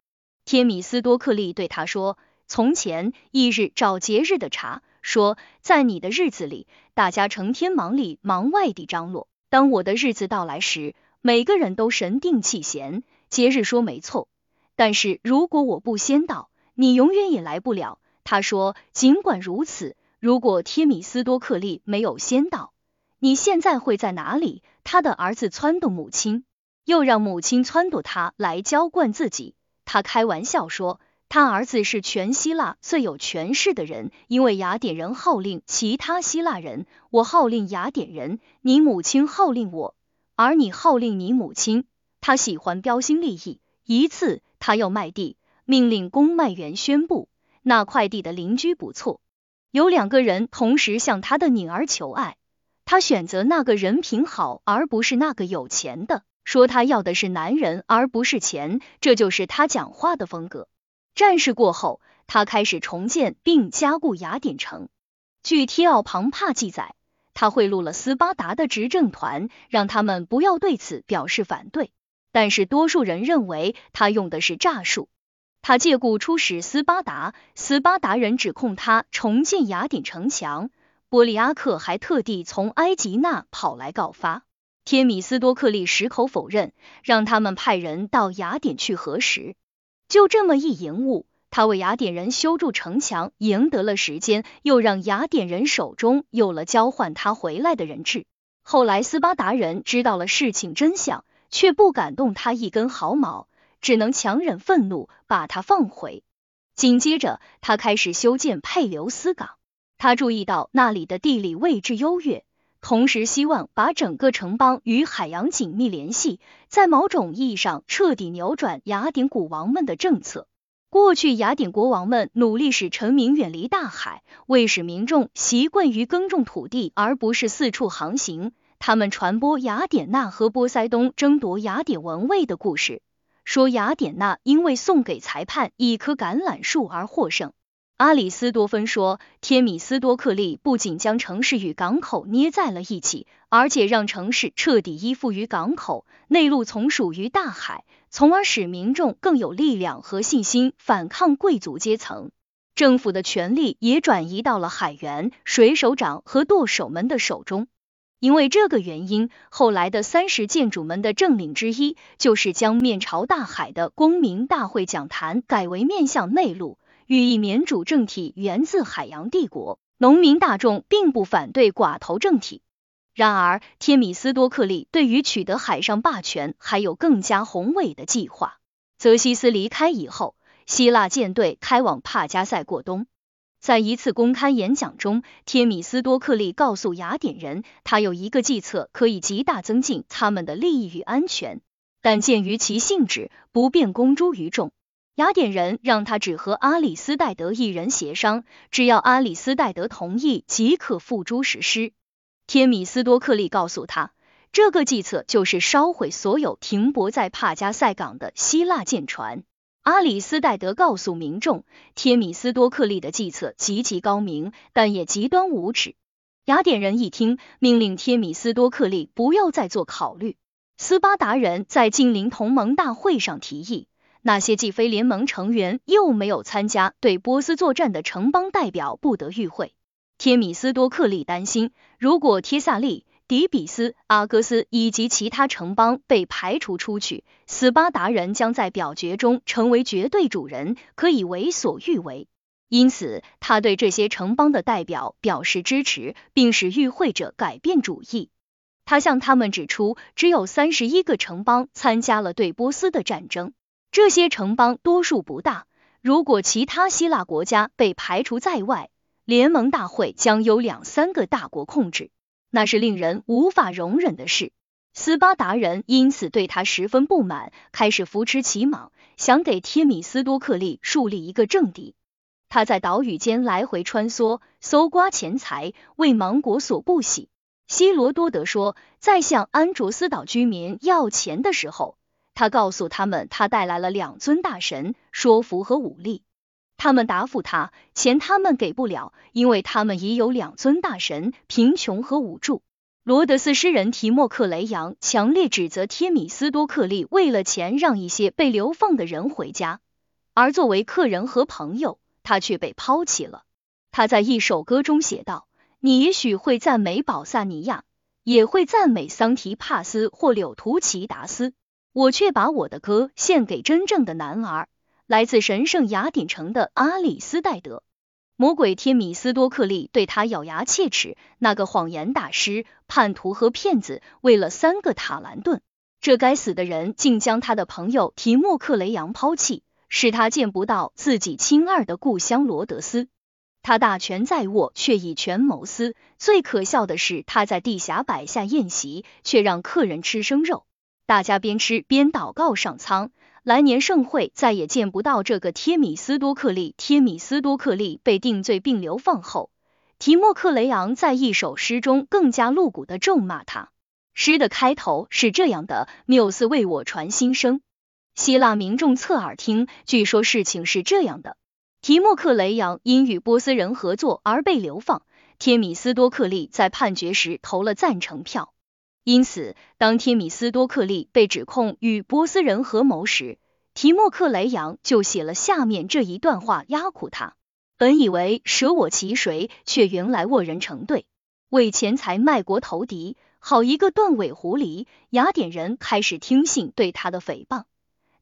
天米斯多克利对他说。从前，一日找节日的茬，说在你的日子里，大家成天忙里忙外地张罗；当我的日子到来时，每个人都神定气闲。节日说没错，但是如果我不先到，你永远也来不了。他说，尽管如此，如果天米斯多克利没有先到，你现在会在哪里？他的儿子撺掇母亲，又让母亲撺掇他来浇灌自己。他开玩笑说。他儿子是全希腊最有权势的人，因为雅典人号令其他希腊人，我号令雅典人，你母亲号令我，而你号令你母亲。他喜欢标新立异。一次，他要卖地，命令公卖员宣布那块地的邻居不错，有两个人同时向他的女儿求爱，他选择那个人品好而不是那个有钱的，说他要的是男人而不是钱，这就是他讲话的风格。战事过后，他开始重建并加固雅典城。据提奥庞帕记载，他贿赂了斯巴达的执政团，让他们不要对此表示反对。但是多数人认为他用的是诈术。他借故出使斯巴达，斯巴达人指控他重建雅典城墙。波利阿克还特地从埃及那跑来告发。天米斯多克利矢口否认，让他们派人到雅典去核实。就这么一延误，他为雅典人修筑城墙赢得了时间，又让雅典人手中有了交换他回来的人质。后来斯巴达人知道了事情真相，却不敢动他一根毫毛，只能强忍愤怒把他放回。紧接着，他开始修建佩留斯港。他注意到那里的地理位置优越，同时希望把整个城邦与海洋紧密联系，在某种意义上彻底扭转雅典古王们的政策。过去，雅典国王们努力使臣民远离大海，为使民众习惯于耕种土地而不是四处航行。他们传播雅典娜和波塞冬争夺雅典王位的故事，说雅典娜因为送给裁判一棵橄榄树而获胜。阿里斯多芬说，天米斯多克利不仅将城市与港口捏在了一起，而且让城市彻底依附于港口，内陆从属于大海，从而使民众更有力量和信心反抗贵族阶层。政府的权力也转移到了海员、水手长和舵手们的手中。因为这个原因，后来的三十建筑们的政令之一，就是将面朝大海的公民大会讲坛改为面向内陆。寓意民主政体源自海洋帝国，农民大众并不反对寡头政体。然而，天米斯多克利对于取得海上霸权还有更加宏伟的计划。泽西斯离开以后，希腊舰队开往帕加塞过冬。在一次公开演讲中，天米斯多克利告诉雅典人，他有一个计策可以极大增进他们的利益与安全，但鉴于其性质，不便公诸于众。雅典人让他只和阿里斯戴德一人协商，只要阿里斯戴德同意，即可付诸实施。天米斯多克利告诉他，这个计策就是烧毁所有停泊在帕加塞港的希腊舰船。阿里斯戴德告诉民众，天米斯多克利的计策极其高明，但也极端无耻。雅典人一听，命令天米斯多克利不要再做考虑。斯巴达人在近邻同盟大会上提议。那些既非联盟成员又没有参加对波斯作战的城邦代表不得与会。天米斯多克利担心，如果帖萨利、迪比斯、阿哥斯以及其他城邦被排除出去，斯巴达人将在表决中成为绝对主人，可以为所欲为。因此，他对这些城邦的代表表示支持，并使与会者改变主意。他向他们指出，只有三十一个城邦参加了对波斯的战争。这些城邦多数不大，如果其他希腊国家被排除在外，联盟大会将由两三个大国控制，那是令人无法容忍的事。斯巴达人因此对他十分不满，开始扶持其莽，想给提米斯多克利树立一个政敌。他在岛屿间来回穿梭，搜刮钱财，为芒国所不喜。希罗多德说，在向安卓斯岛居民要钱的时候。他告诉他们，他带来了两尊大神，说服和武力。他们答复他，钱他们给不了，因为他们已有两尊大神，贫穷和无助。罗德斯诗人提莫克雷扬强烈指责天米斯多克利为了钱让一些被流放的人回家，而作为客人和朋友，他却被抛弃了。他在一首歌中写道：“你也许会赞美保萨尼亚，也会赞美桑提帕斯或柳图奇达斯。”我却把我的歌献给真正的男儿，来自神圣雅典城的阿里斯戴德。魔鬼天米斯多克利对他咬牙切齿，那个谎言大师、叛徒和骗子，为了三个塔兰顿，这该死的人竟将他的朋友提莫克雷扬抛弃，使他见不到自己亲爱的故乡罗德斯。他大权在握，却以权谋私。最可笑的是，他在地下摆下宴席，却让客人吃生肉。大家边吃边祷告上苍，来年盛会再也见不到这个天米斯多克利。天米斯多克利被定罪并流放后，提莫克雷昂在一首诗中更加露骨的咒骂他。诗的开头是这样的：缪斯为我传心声。希腊民众侧耳听，据说事情是这样的：提莫克雷昂因与波斯人合作而被流放，天米斯多克利在判决时投了赞成票。因此，当天米斯多克利被指控与波斯人合谋时，提莫克雷扬就写了下面这一段话压苦他：本以为舍我其谁，却原来沃人成对，为钱财卖国投敌，好一个断尾狐狸！雅典人开始听信对他的诽谤，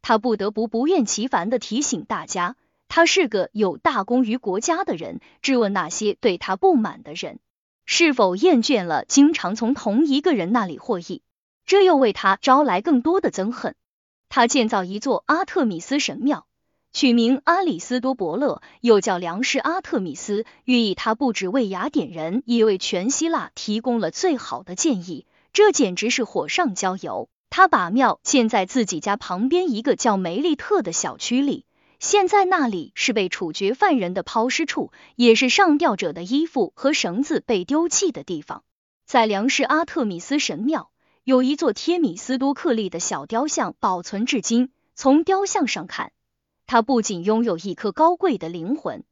他不得不不厌其烦的提醒大家，他是个有大功于国家的人，质问那些对他不满的人。是否厌倦了经常从同一个人那里获益？这又为他招来更多的憎恨。他建造一座阿特米斯神庙，取名阿里斯多伯勒，又叫粮食阿特米斯，寓意他不只为雅典人，也为全希腊提供了最好的建议。这简直是火上浇油。他把庙建在自己家旁边一个叫梅利特的小区里，现在那里是被处决犯人的抛尸处，也是上吊者的衣服和绳子被丢弃的地方。在粮食阿特米斯神庙，有一座贴米斯多克利的小雕像保存至今。从雕像上看，他不仅拥有一颗高贵的灵魂，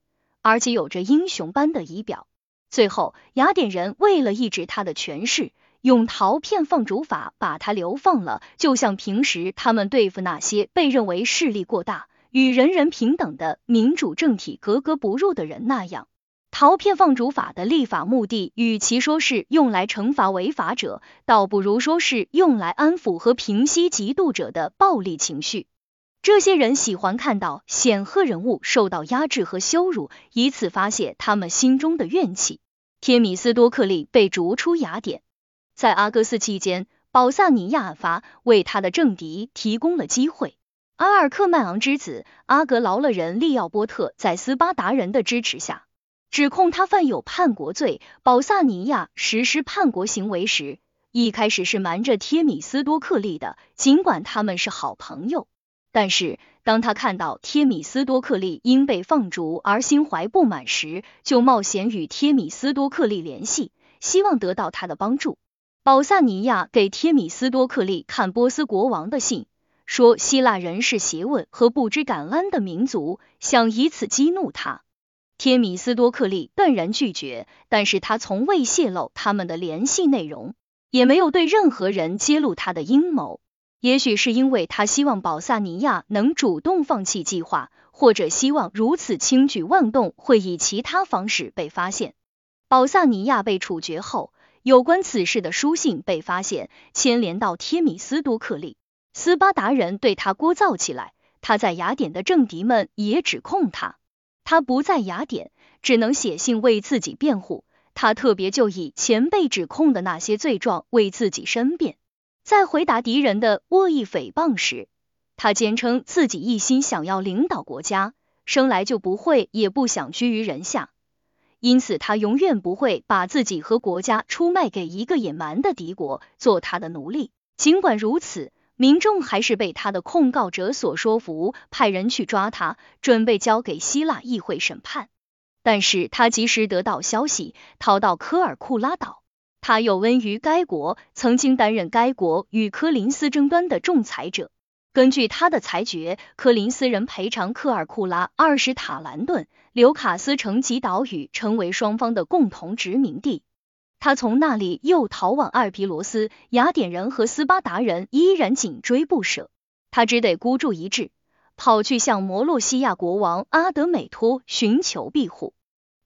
而且有着英雄般的仪表。最后，雅典人为了抑制他的权势，用陶片放逐法把他流放了，就像平时他们对付那些被认为势力过大、与人人平等的民主政体格格不入的人那样。陶片放逐法的立法目的，与其说是用来惩罚违法者，倒不如说是用来安抚和平息嫉妒者的暴力情绪。这些人喜欢看到显赫人物受到压制和羞辱，以此发泄他们心中的怨气。天米斯多克利被逐出雅典，在阿哥斯期间，保萨尼亚法为他的政敌提供了机会。阿尔克曼昂之子阿格劳勒人利奥波特在斯巴达人的支持下，指控他犯有叛国罪。保萨尼亚实施叛国行为时，一开始是瞒着天米斯多克利的，尽管他们是好朋友。但是，当他看到贴米斯多克利因被放逐而心怀不满时，就冒险与贴米斯多克利联系，希望得到他的帮助。保萨尼亚给贴米斯多克利看波斯国王的信，说希腊人是邪恶和不知感恩的民族，想以此激怒他。天米斯多克利断然拒绝，但是他从未泄露他们的联系内容，也没有对任何人揭露他的阴谋。也许是因为他希望保萨尼亚能主动放弃计划，或者希望如此轻举妄动会以其他方式被发现。保萨尼亚被处决后，有关此事的书信被发现，牵连到天米斯多克利。斯巴达人对他聒噪起来，他在雅典的政敌们也指控他。他不在雅典，只能写信为自己辩护。他特别就以前被指控的那些罪状为自己申辩。在回答敌人的恶意诽谤时，他坚称自己一心想要领导国家，生来就不会也不想居于人下，因此他永远不会把自己和国家出卖给一个野蛮的敌国做他的奴隶。尽管如此，民众还是被他的控告者所说服，派人去抓他，准备交给希腊议会审判。但是他及时得到消息，逃到科尔库拉岛。他有温于该国，曾经担任该国与科林斯争端的仲裁者。根据他的裁决，科林斯人赔偿科尔库拉二十塔兰顿，留卡斯城及岛屿成为双方的共同殖民地。他从那里又逃往阿尔皮罗斯，雅典人和斯巴达人依然紧追不舍，他只得孤注一掷，跑去向摩洛西亚国王阿德美托寻求庇护。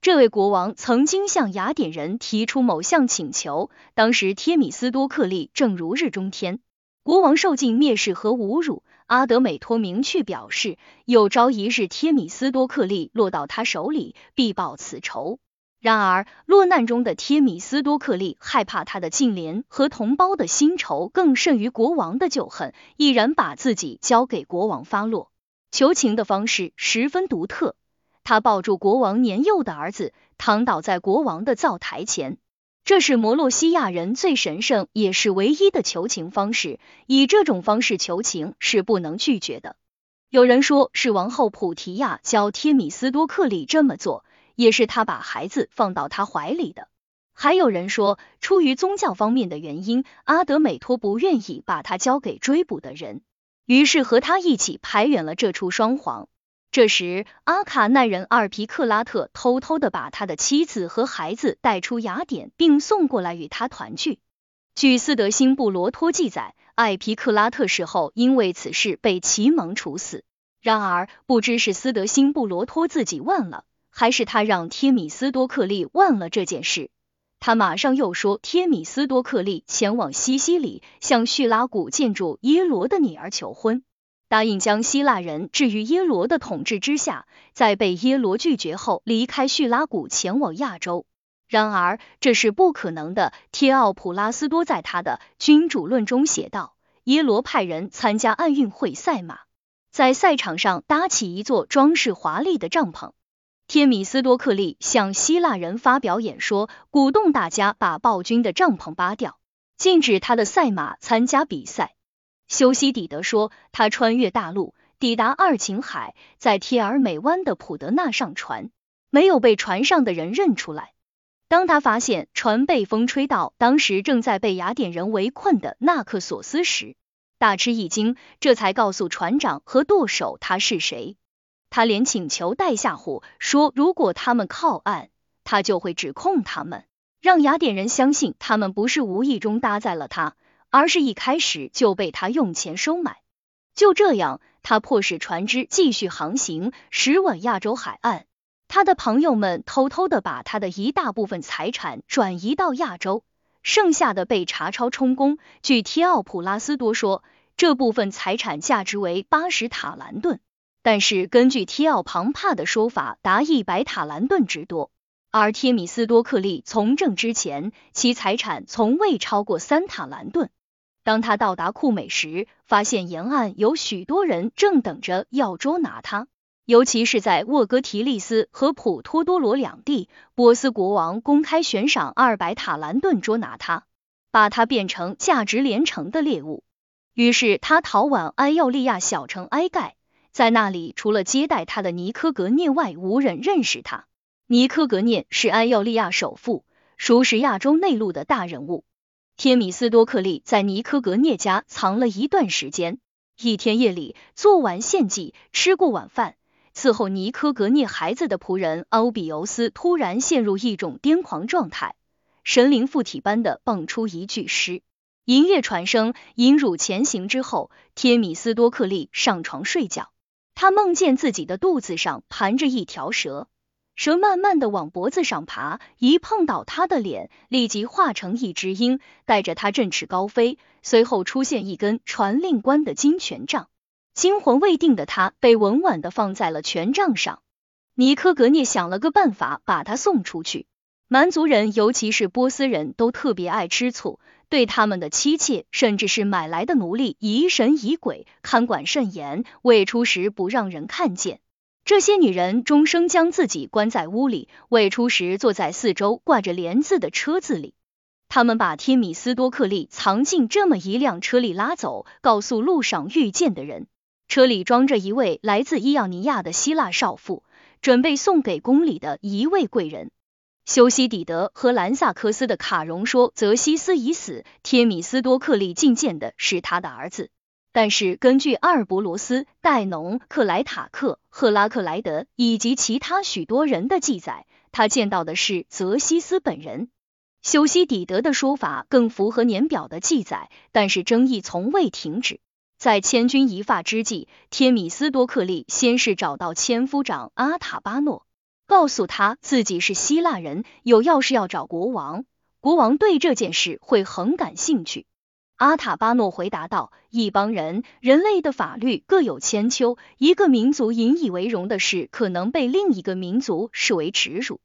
这位国王曾经向雅典人提出某项请求，当时贴米斯多克利正如日中天，国王受尽蔑视和侮辱。阿德美托明确表示，有朝一日贴米斯多克利落到他手里，必报此仇。然而，落难中的贴米斯多克利害怕他的近邻和同胞的新仇更甚于国王的旧恨，毅然把自己交给国王发落。求情的方式十分独特。他抱住国王年幼的儿子，躺倒在国王的灶台前。这是摩洛西亚人最神圣也是唯一的求情方式。以这种方式求情是不能拒绝的。有人说是王后普提亚教贴米斯多克利这么做，也是他把孩子放到他怀里的。还有人说，出于宗教方面的原因，阿德美托不愿意把他交给追捕的人，于是和他一起排远了这处双簧。这时，阿卡奈人阿尔皮克拉特偷偷的把他的妻子和孩子带出雅典，并送过来与他团聚。据斯德辛布罗托记载，艾皮克拉特死后因为此事被齐蒙处死。然而，不知是斯德辛布罗托自己忘了，还是他让贴米斯多克利忘了这件事。他马上又说，贴米斯多克利前往西西里，向叙拉古建筑耶罗的女儿求婚。答应将希腊人置于耶罗的统治之下，在被耶罗拒绝后离开叙拉古前往亚洲。然而这是不可能的。贴奥普拉斯多在他的《君主论》中写道：耶罗派人参加奥运会赛马，在赛场上搭起一座装饰华丽的帐篷。天米斯多克利向希腊人发表演说，鼓动大家把暴君的帐篷扒掉，禁止他的赛马参加比赛。修昔底德说，他穿越大陆，抵达二琴海，在贴尔美湾的普德纳上船，没有被船上的人认出来。当他发现船被风吹到当时正在被雅典人围困的纳克索斯时，大吃一惊，这才告诉船长和舵手他是谁。他连请求带吓唬，说如果他们靠岸，他就会指控他们，让雅典人相信他们不是无意中搭载了他，而是一开始就被他用钱收买。就这样，他迫使船只继续航行，驶往亚洲海岸。他的朋友们偷偷的把他的一大部分财产转移到亚洲，剩下的被查抄充公。据提奥普拉斯多说，这部分财产价值为八十塔兰顿。但是根据提奥庞帕的说法，达一百塔兰顿之多。而贴米斯多克利从政之前，其财产从未超过三塔兰顿。当他到达库美时，发现沿岸有许多人正等着要捉拿他，尤其是在沃哥提利斯和普托多罗两地，波斯国王公开悬赏二百塔兰顿捉拿他，把他变成价值连城的猎物。于是他逃往埃奥利亚小城埃盖。在那里，除了接待他的尼科格涅外，无人认识他。尼科格涅是埃奥利亚首富，熟识亚洲内陆的大人物。天米斯多克利在尼科格涅家藏了一段时间。一天夜里，做完献祭，吃过晚饭，伺候尼科格涅孩子的仆人欧比尤斯突然陷入一种癫狂状态，神灵附体般的蹦出一句诗。银乐传声，引乳前行之后，天米斯多克利上床睡觉。他梦见自己的肚子上盘着一条蛇，蛇慢慢的往脖子上爬，一碰到他的脸，立即化成一只鹰，带着他振翅高飞。随后出现一根传令官的金权杖，惊魂未定的他被稳稳的放在了权杖上。尼科格涅想了个办法，把他送出去。蛮族人，尤其是波斯人都特别爱吃醋。对他们的妻妾，甚至是买来的奴隶，疑神疑鬼，看管甚严，未出时不让人看见。这些女人终生将自己关在屋里，未出时坐在四周挂着帘子的车子里。他们把天米斯多克利藏进这么一辆车里拉走，告诉路上遇见的人，车里装着一位来自伊奥尼亚的希腊少妇，准备送给宫里的一位贵人。修昔底德和兰萨克斯的卡戎说，泽西斯已死，天米斯多克利觐见的是他的儿子。但是根据阿尔伯罗斯、戴农、克莱塔克、赫拉克莱德以及其他许多人的记载，他见到的是泽西斯本人。修昔底德的说法更符合年表的记载，但是争议从未停止。在千钧一发之际，天米斯多克利先是找到千夫长阿塔巴诺。告诉他自己是希腊人，有要事要找国王，国王对这件事会很感兴趣。阿塔巴诺回答道：“一帮人，人类的法律各有千秋，一个民族引以为荣的事，可能被另一个民族视为耻辱。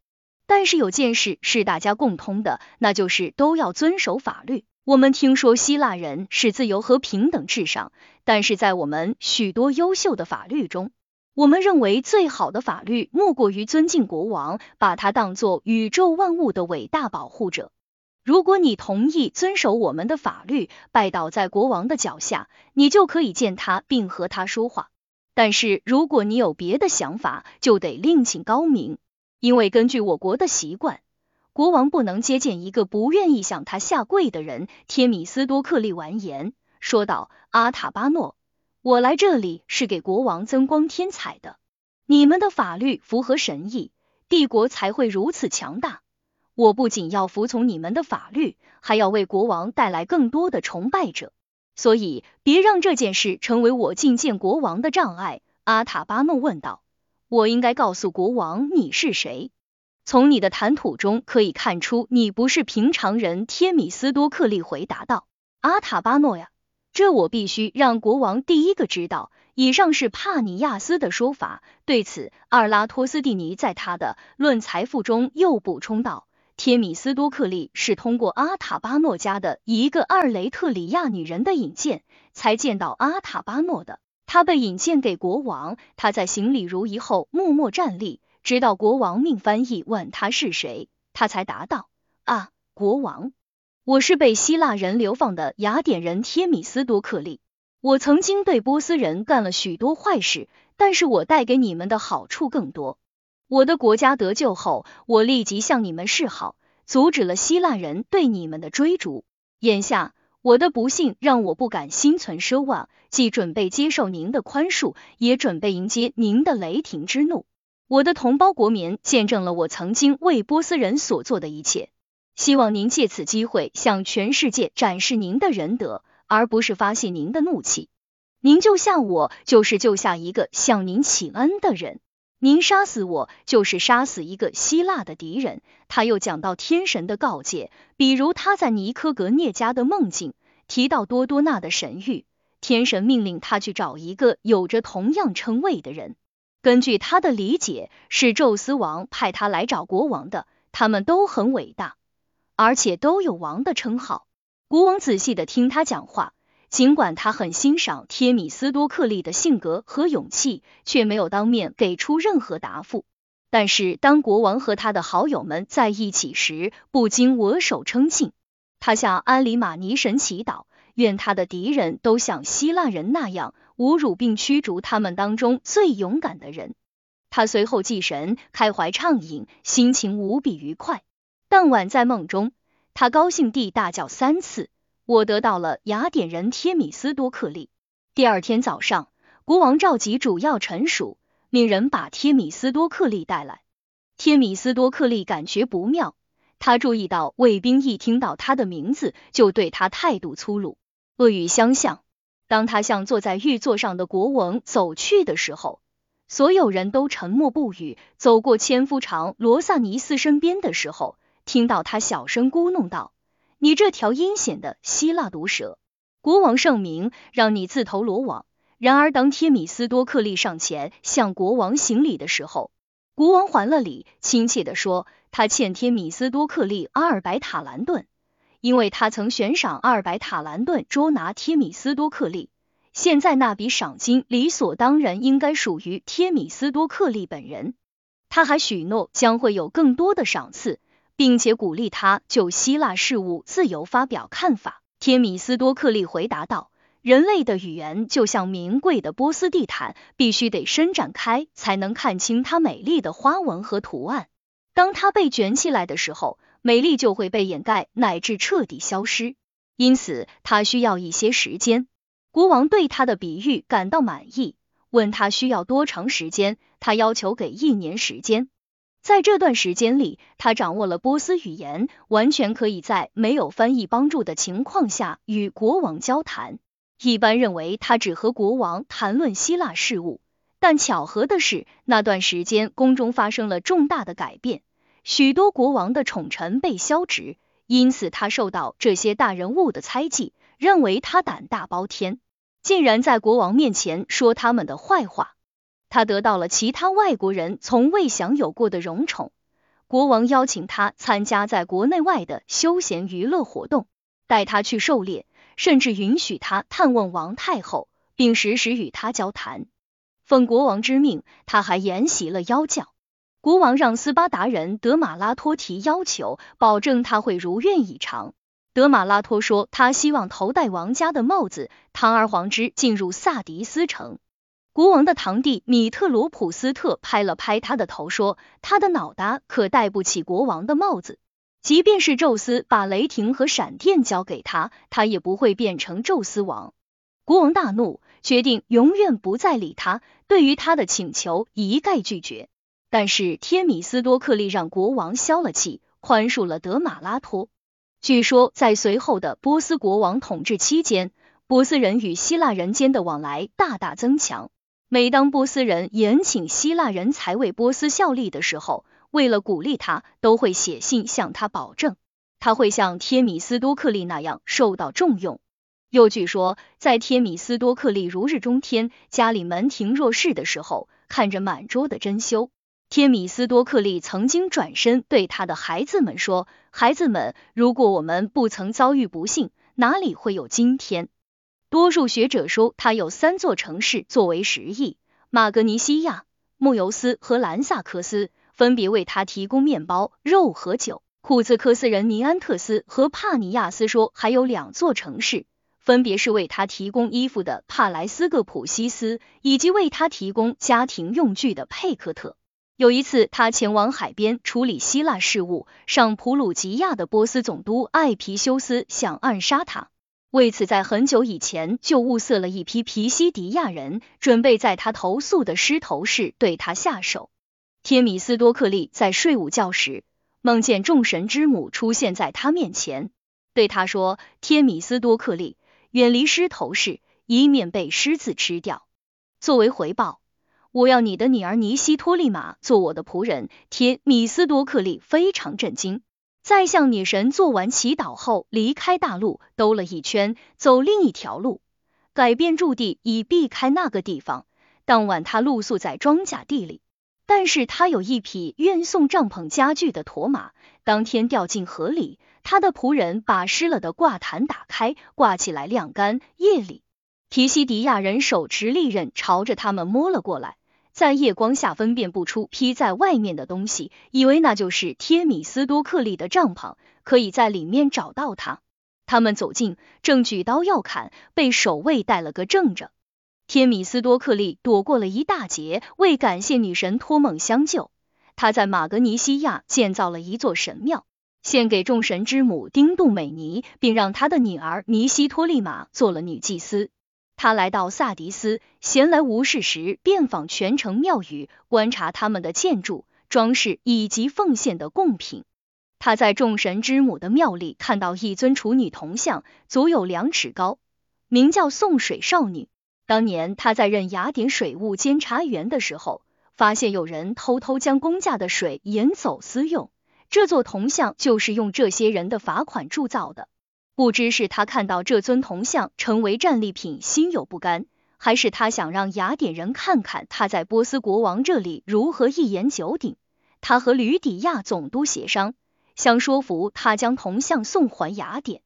但是有件事是大家共通的，那就是都要遵守法律。我们听说希腊人是自由和平等至上，但是在我们许多优秀的法律中。”我们认为最好的法律莫过于尊敬国王，把他当作宇宙万物的伟大保护者。如果你同意遵守我们的法律，拜倒在国王的脚下，你就可以见他并和他说话。但是如果你有别的想法，就得另请高明，因为根据我国的习惯，国王不能接见一个不愿意向他下跪的人。天米斯多克利完言说道：“阿塔巴诺。”我来这里是给国王增光添彩的。你们的法律符合神意，帝国才会如此强大。我不仅要服从你们的法律，还要为国王带来更多的崇拜者。所以，别让这件事成为我觐见国王的障碍。阿塔巴诺问道：“我应该告诉国王你是谁？从你的谈吐中可以看出，你不是平常人。”天米斯多克利回答道：“阿塔巴诺呀。”这我必须让国王第一个知道。以上是帕尼亚斯的说法。对此，阿尔拉托斯蒂尼在他的《论财富》中又补充道：天米斯多克利是通过阿塔巴诺家的一个二雷特里亚女人的引荐，才见到阿塔巴诺的。他被引荐给国王，他在行礼如仪后默默站立，直到国王命翻译问他是谁，他才答道：“啊，国王，我是被希腊人流放的雅典人忒米斯多克利。我曾经对波斯人干了许多坏事，但是我带给你们的好处更多。我的国家得救后，我立即向你们示好，阻止了希腊人对你们的追逐。眼下。”我的不幸让我不敢心存奢望，既准备接受您的宽恕，也准备迎接您的雷霆之怒。我的同胞国民见证了我曾经为波斯人所做的一切，希望您借此机会向全世界展示您的仁德，而不是发泄您的怒气。您救下我，就是救下一个向您启恩的人。您杀死我，就是杀死一个希腊的敌人。他又讲到天神的告诫，比如他在尼科格涅家的梦境提到多多纳的神谕，天神命令他去找一个有着同样称谓的人。根据他的理解，是宙斯王派他来找国王的。他们都很伟大，而且都有王的称号。国王仔细的听他讲话。尽管他很欣赏忒米斯多克利的性格和勇气，却没有当面给出任何答复。但是当国王和他的好友们在一起时，不禁握手称庆。他向安里马尼神祈祷，愿他的敌人都像希腊人那样侮辱并驱逐他们当中最勇敢的人。他随后祭神，开怀畅饮，心情无比愉快。当晚在梦中，他高兴地大叫三次。我得到了雅典人忒米斯多克利。第二天早上，国王召集主要臣属，命人把忒米斯多克利带来。忒米斯多克利感觉不妙，他注意到卫兵一听到他的名字就对他态度粗鲁，恶语相向。当他向坐在玉座上的国王走去的时候，所有人都沉默不语。走过千夫长罗萨尼斯身边的时候，听到他小声咕哝道。你这条阴险的希腊毒蛇！国王圣明，让你自投罗网。然而，当忒米斯多克利上前向国王行礼的时候，国王还了礼，亲切的说，他欠忒米斯多克利阿尔白塔兰顿，因为他曾悬赏阿尔白塔兰顿捉拿忒米斯多克利，现在那笔赏金理所当然应该属于忒米斯多克利本人。他还许诺将会有更多的赏赐。并且鼓励他就希腊事务自由发表看法。天米斯多克利回答道：“人类的语言就像名贵的波斯地毯，必须得伸展开才能看清它美丽的花纹和图案。当它被卷起来的时候，美丽就会被掩盖乃至彻底消失。因此，它需要一些时间。”国王对他的比喻感到满意，问他需要多长时间，他要求给一年时间。在这段时间里，他掌握了波斯语言，完全可以在没有翻译帮助的情况下与国王交谈。一般认为他只和国王谈论希腊事务，但巧合的是，那段时间宫中发生了重大的改变，许多国王的宠臣被削职，因此他受到这些大人物的猜忌，认为他胆大包天，竟然在国王面前说他们的坏话。他得到了其他外国人从未享有过的荣宠。国王邀请他参加在国内外的休闲娱乐活动，带他去狩猎，甚至允许他探望王太后，并时时与他交谈。奉国王之命，他还研习了妖教。国王让斯巴达人德马拉托提要求，保证他会如愿以偿。德马拉托说，他希望头戴王家的帽子，堂而皇之进入萨迪斯城。国王的堂弟米特罗普斯特拍了拍他的头，说：“他的脑袋可戴不起国王的帽子。即便是宙斯把雷霆和闪电交给他，他也不会变成宙斯王。”国王大怒，决定永远不再理他，对于他的请求一概拒绝。但是天米斯多克利让国王消了气，宽恕了德马拉托。据说在随后的波斯国王统治期间，波斯人与希腊人间的往来大大增强。每当波斯人延请希腊人才为波斯效力的时候，为了鼓励他，都会写信向他保证，他会像忒米斯多克利那样受到重用。又据说，在忒米斯多克利如日中天、家里门庭若市的时候，看着满桌的珍馐，忒米斯多克利曾经转身对他的孩子们说：“孩子们，如果我们不曾遭遇不幸，哪里会有今天？”多数学者说，他有三座城市作为实意：马格尼西亚、穆尤斯和兰萨克斯，分别为他提供面包、肉和酒。库兹克斯人尼安特斯和帕尼亚斯说，还有两座城市，分别是为他提供衣服的帕莱斯格普西斯，以及为他提供家庭用具的佩克特。有一次，他前往海边处理希腊事务，上普鲁吉亚的波斯总督艾皮修斯想暗杀他，为此在很久以前就物色了一批皮西迪亚人，准备在他投宿的狮头市对他下手。天米斯多克利在睡午觉时。梦见众神之母出现在他面前，对他说：“天米斯多克利，远离狮头氏，以免被狮子吃掉。作为回报，我要你的女儿尼西托利玛做我的仆人。”天米斯多克利非常震惊，在向女神做完祈祷后，离开大陆，兜了一圈，走另一条路，改变驻地以避开那个地方。当晚，他露宿在庄稼地里。但是他有一匹运送帐篷家具的驼马，当天掉进河里。他的仆人把湿了的挂毯打开，挂起来晾干。夜里，提西迪亚人手持利刃朝着他们摸了过来，在夜光下分辨不出披在外面的东西，以为那就是天米斯多克利的帐篷，可以在里面找到他。他们走近，正举刀要砍，被守卫带了个正着。天米斯多克利躲过了一大劫，为感谢女神托梦相救，他在马格尼西亚建造了一座神庙，献给众神之母丁杜美尼，并让他的女儿尼西托利玛做了女祭司。他来到萨迪斯，闲来无事时遍访全城庙宇，观察他们的建筑、装饰以及奉献的贡品。他在众神之母的庙里看到一尊处女铜像，足有两尺高，名叫送水少女。当年他在任雅典水务监察员的时候，发现有人偷偷将公家的水引走私用，这座铜像就是用这些人的罚款铸造的。不知是他看到这尊铜像成为战利品心有不甘，还是他想让雅典人看看他在波斯国王这里如何一言九鼎。他和吕底亚总督协商，想说服他将铜像送还雅典。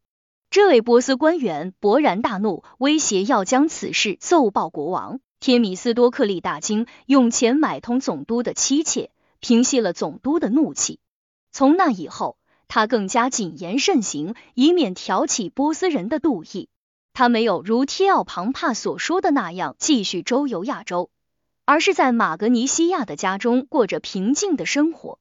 这位波斯官员勃然大怒，威胁要将此事奏报国王。天米斯多克利大惊，用钱买通总督的妻妾，平息了总督的怒气。从那以后，他更加谨言慎行，以免挑起波斯人的妒意。他没有如提奥庞帕所说的那样继续周游亚洲，而是在马格尼西亚的家中过着平静的生活。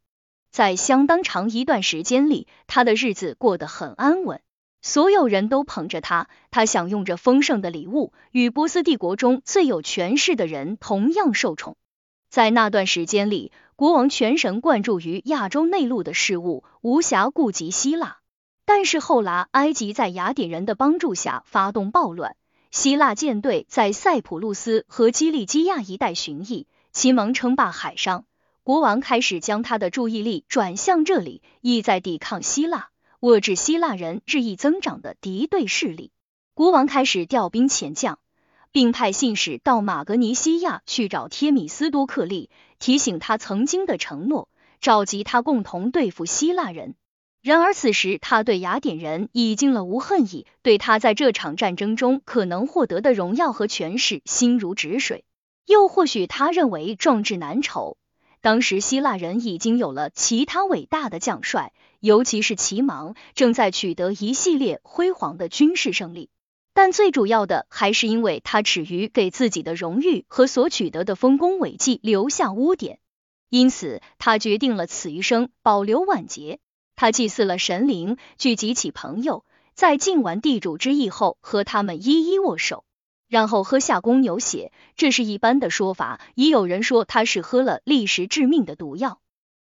在相当长一段时间里，他的日子过得很安稳。所有人都捧着他，他享用着丰盛的礼物，与波斯帝国中最有权势的人同样受宠。在那段时间里，国王全神贯注于亚洲内陆的事务，无暇顾及希腊。但是后来，埃及在雅典人的帮助下发动暴乱，希腊舰队在塞浦路斯和基利基亚一带巡弋，其盟称霸海上，国王开始将他的注意力转向这里，意在抵抗希腊。遏制希腊人日益增长的敌对势力，国王开始调兵遣将，并派信使到马格尼西亚去找贴米斯多克利，提醒他曾经的承诺，召集他共同对付希腊人。然而此时他对雅典人已经了无恨意，对他在这场战争中可能获得的荣耀和权势心如止水。又或许他认为壮志难酬。当时希腊人已经有了其他伟大的将帅，尤其是齐芒，正在取得一系列辉煌的军事胜利。但最主要的还是因为他耻于给自己的荣誉和所取得的丰功伟绩留下污点，因此他决定了此一生保留晚节。他祭祀了神灵，聚集起朋友，在尽完地主之谊后，和他们一一握手。然后喝下公牛血，这是一般的说法。已有人说他是喝了历时致命的毒药。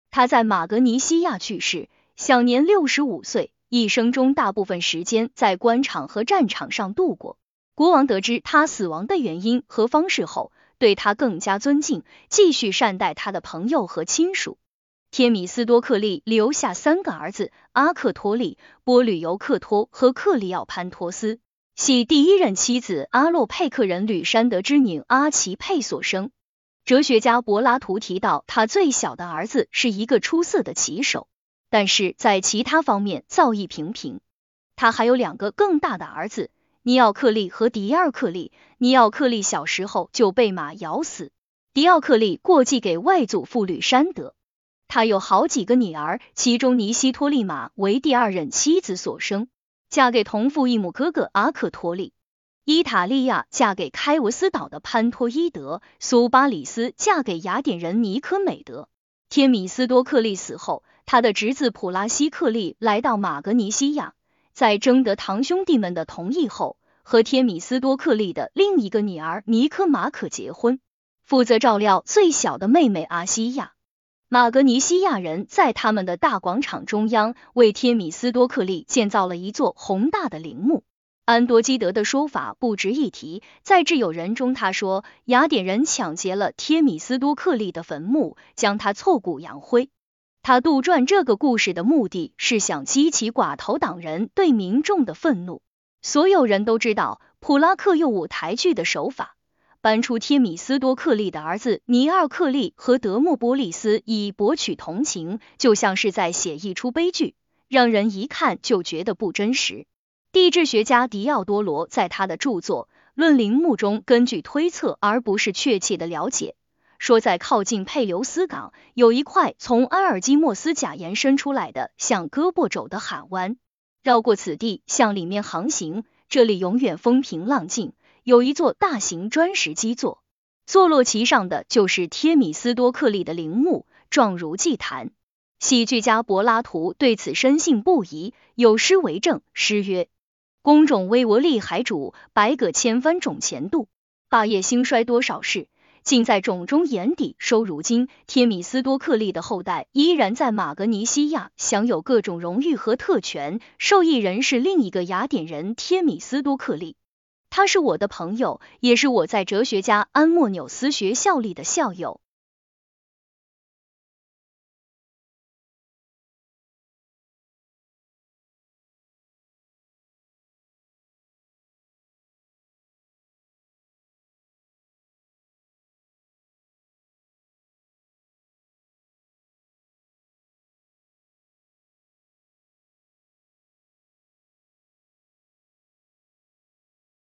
他在马格尼西亚去世，享年六十五岁。一生中大部分时间在官场和战场上度过。国王得知他死亡的原因和方式后，对他更加尊敬，继续善待他的朋友和亲属。天米斯多克利留下三个儿子：阿克托利、波吕尤克托和克里奥潘托斯。系第一任妻子阿洛佩克人吕山德之女阿奇佩所生。哲学家柏拉图提到，他最小的儿子是一个出色的棋手，但是在其他方面造诣平平。他还有两个更大的儿子，尼奥克利和迪奥克利。尼奥克利小时候就被马咬死，迪奥克利过继给外祖父吕山德。他有好几个女儿，其中尼西托利玛为第二任妻子所生，嫁给同父异母哥哥阿克托利。伊塔利亚嫁给开维斯岛的潘托伊德，苏巴里斯嫁给雅典人尼科美德。天米斯多克利死后，他的侄子普拉西克利来到马格尼西亚，在征得堂兄弟们的同意后，和天米斯多克利的另一个女儿尼科马可结婚，负责照料最小的妹妹阿西亚。马格尼西亚人在他们的大广场中央为天米斯多克利建造了一座宏大的陵墓。安多基德的说法不值一提，在挚友人中，他说雅典人抢劫了天米斯多克利的坟墓，将他挫骨扬灰。他杜撰这个故事的目的是想激起寡头党人对民众的愤怒。所有人都知道普拉克用舞台剧的手法。搬出天米斯多克利的儿子尼奥克利和德莫波利斯以博取同情，就像是在写一出悲剧，让人一看就觉得不真实。地质学家迪奥多罗在他的著作《论陵墓》中，根据推测而不是确切的了解，说在靠近佩留斯港有一块从阿尔基莫斯甲延伸出来的像胳膊肘的海湾，绕过此地向里面航行，这里永远风平浪静。有一座大型砖石基座，坐落其上的就是贴米斯多克利的陵墓，状如祭坛。喜剧家柏拉图对此深信不疑，有诗为证。诗曰：“宫冢微我利海主，百舸千帆种前渡。霸业兴衰多少事，尽在冢中眼底收。”如今，天米斯多克利的后代依然在马格尼西亚享有各种荣誉和特权，受益人是另一个雅典人天米斯多克利。他是我的朋友，也是我在哲学家安莫纽斯学校里的校友。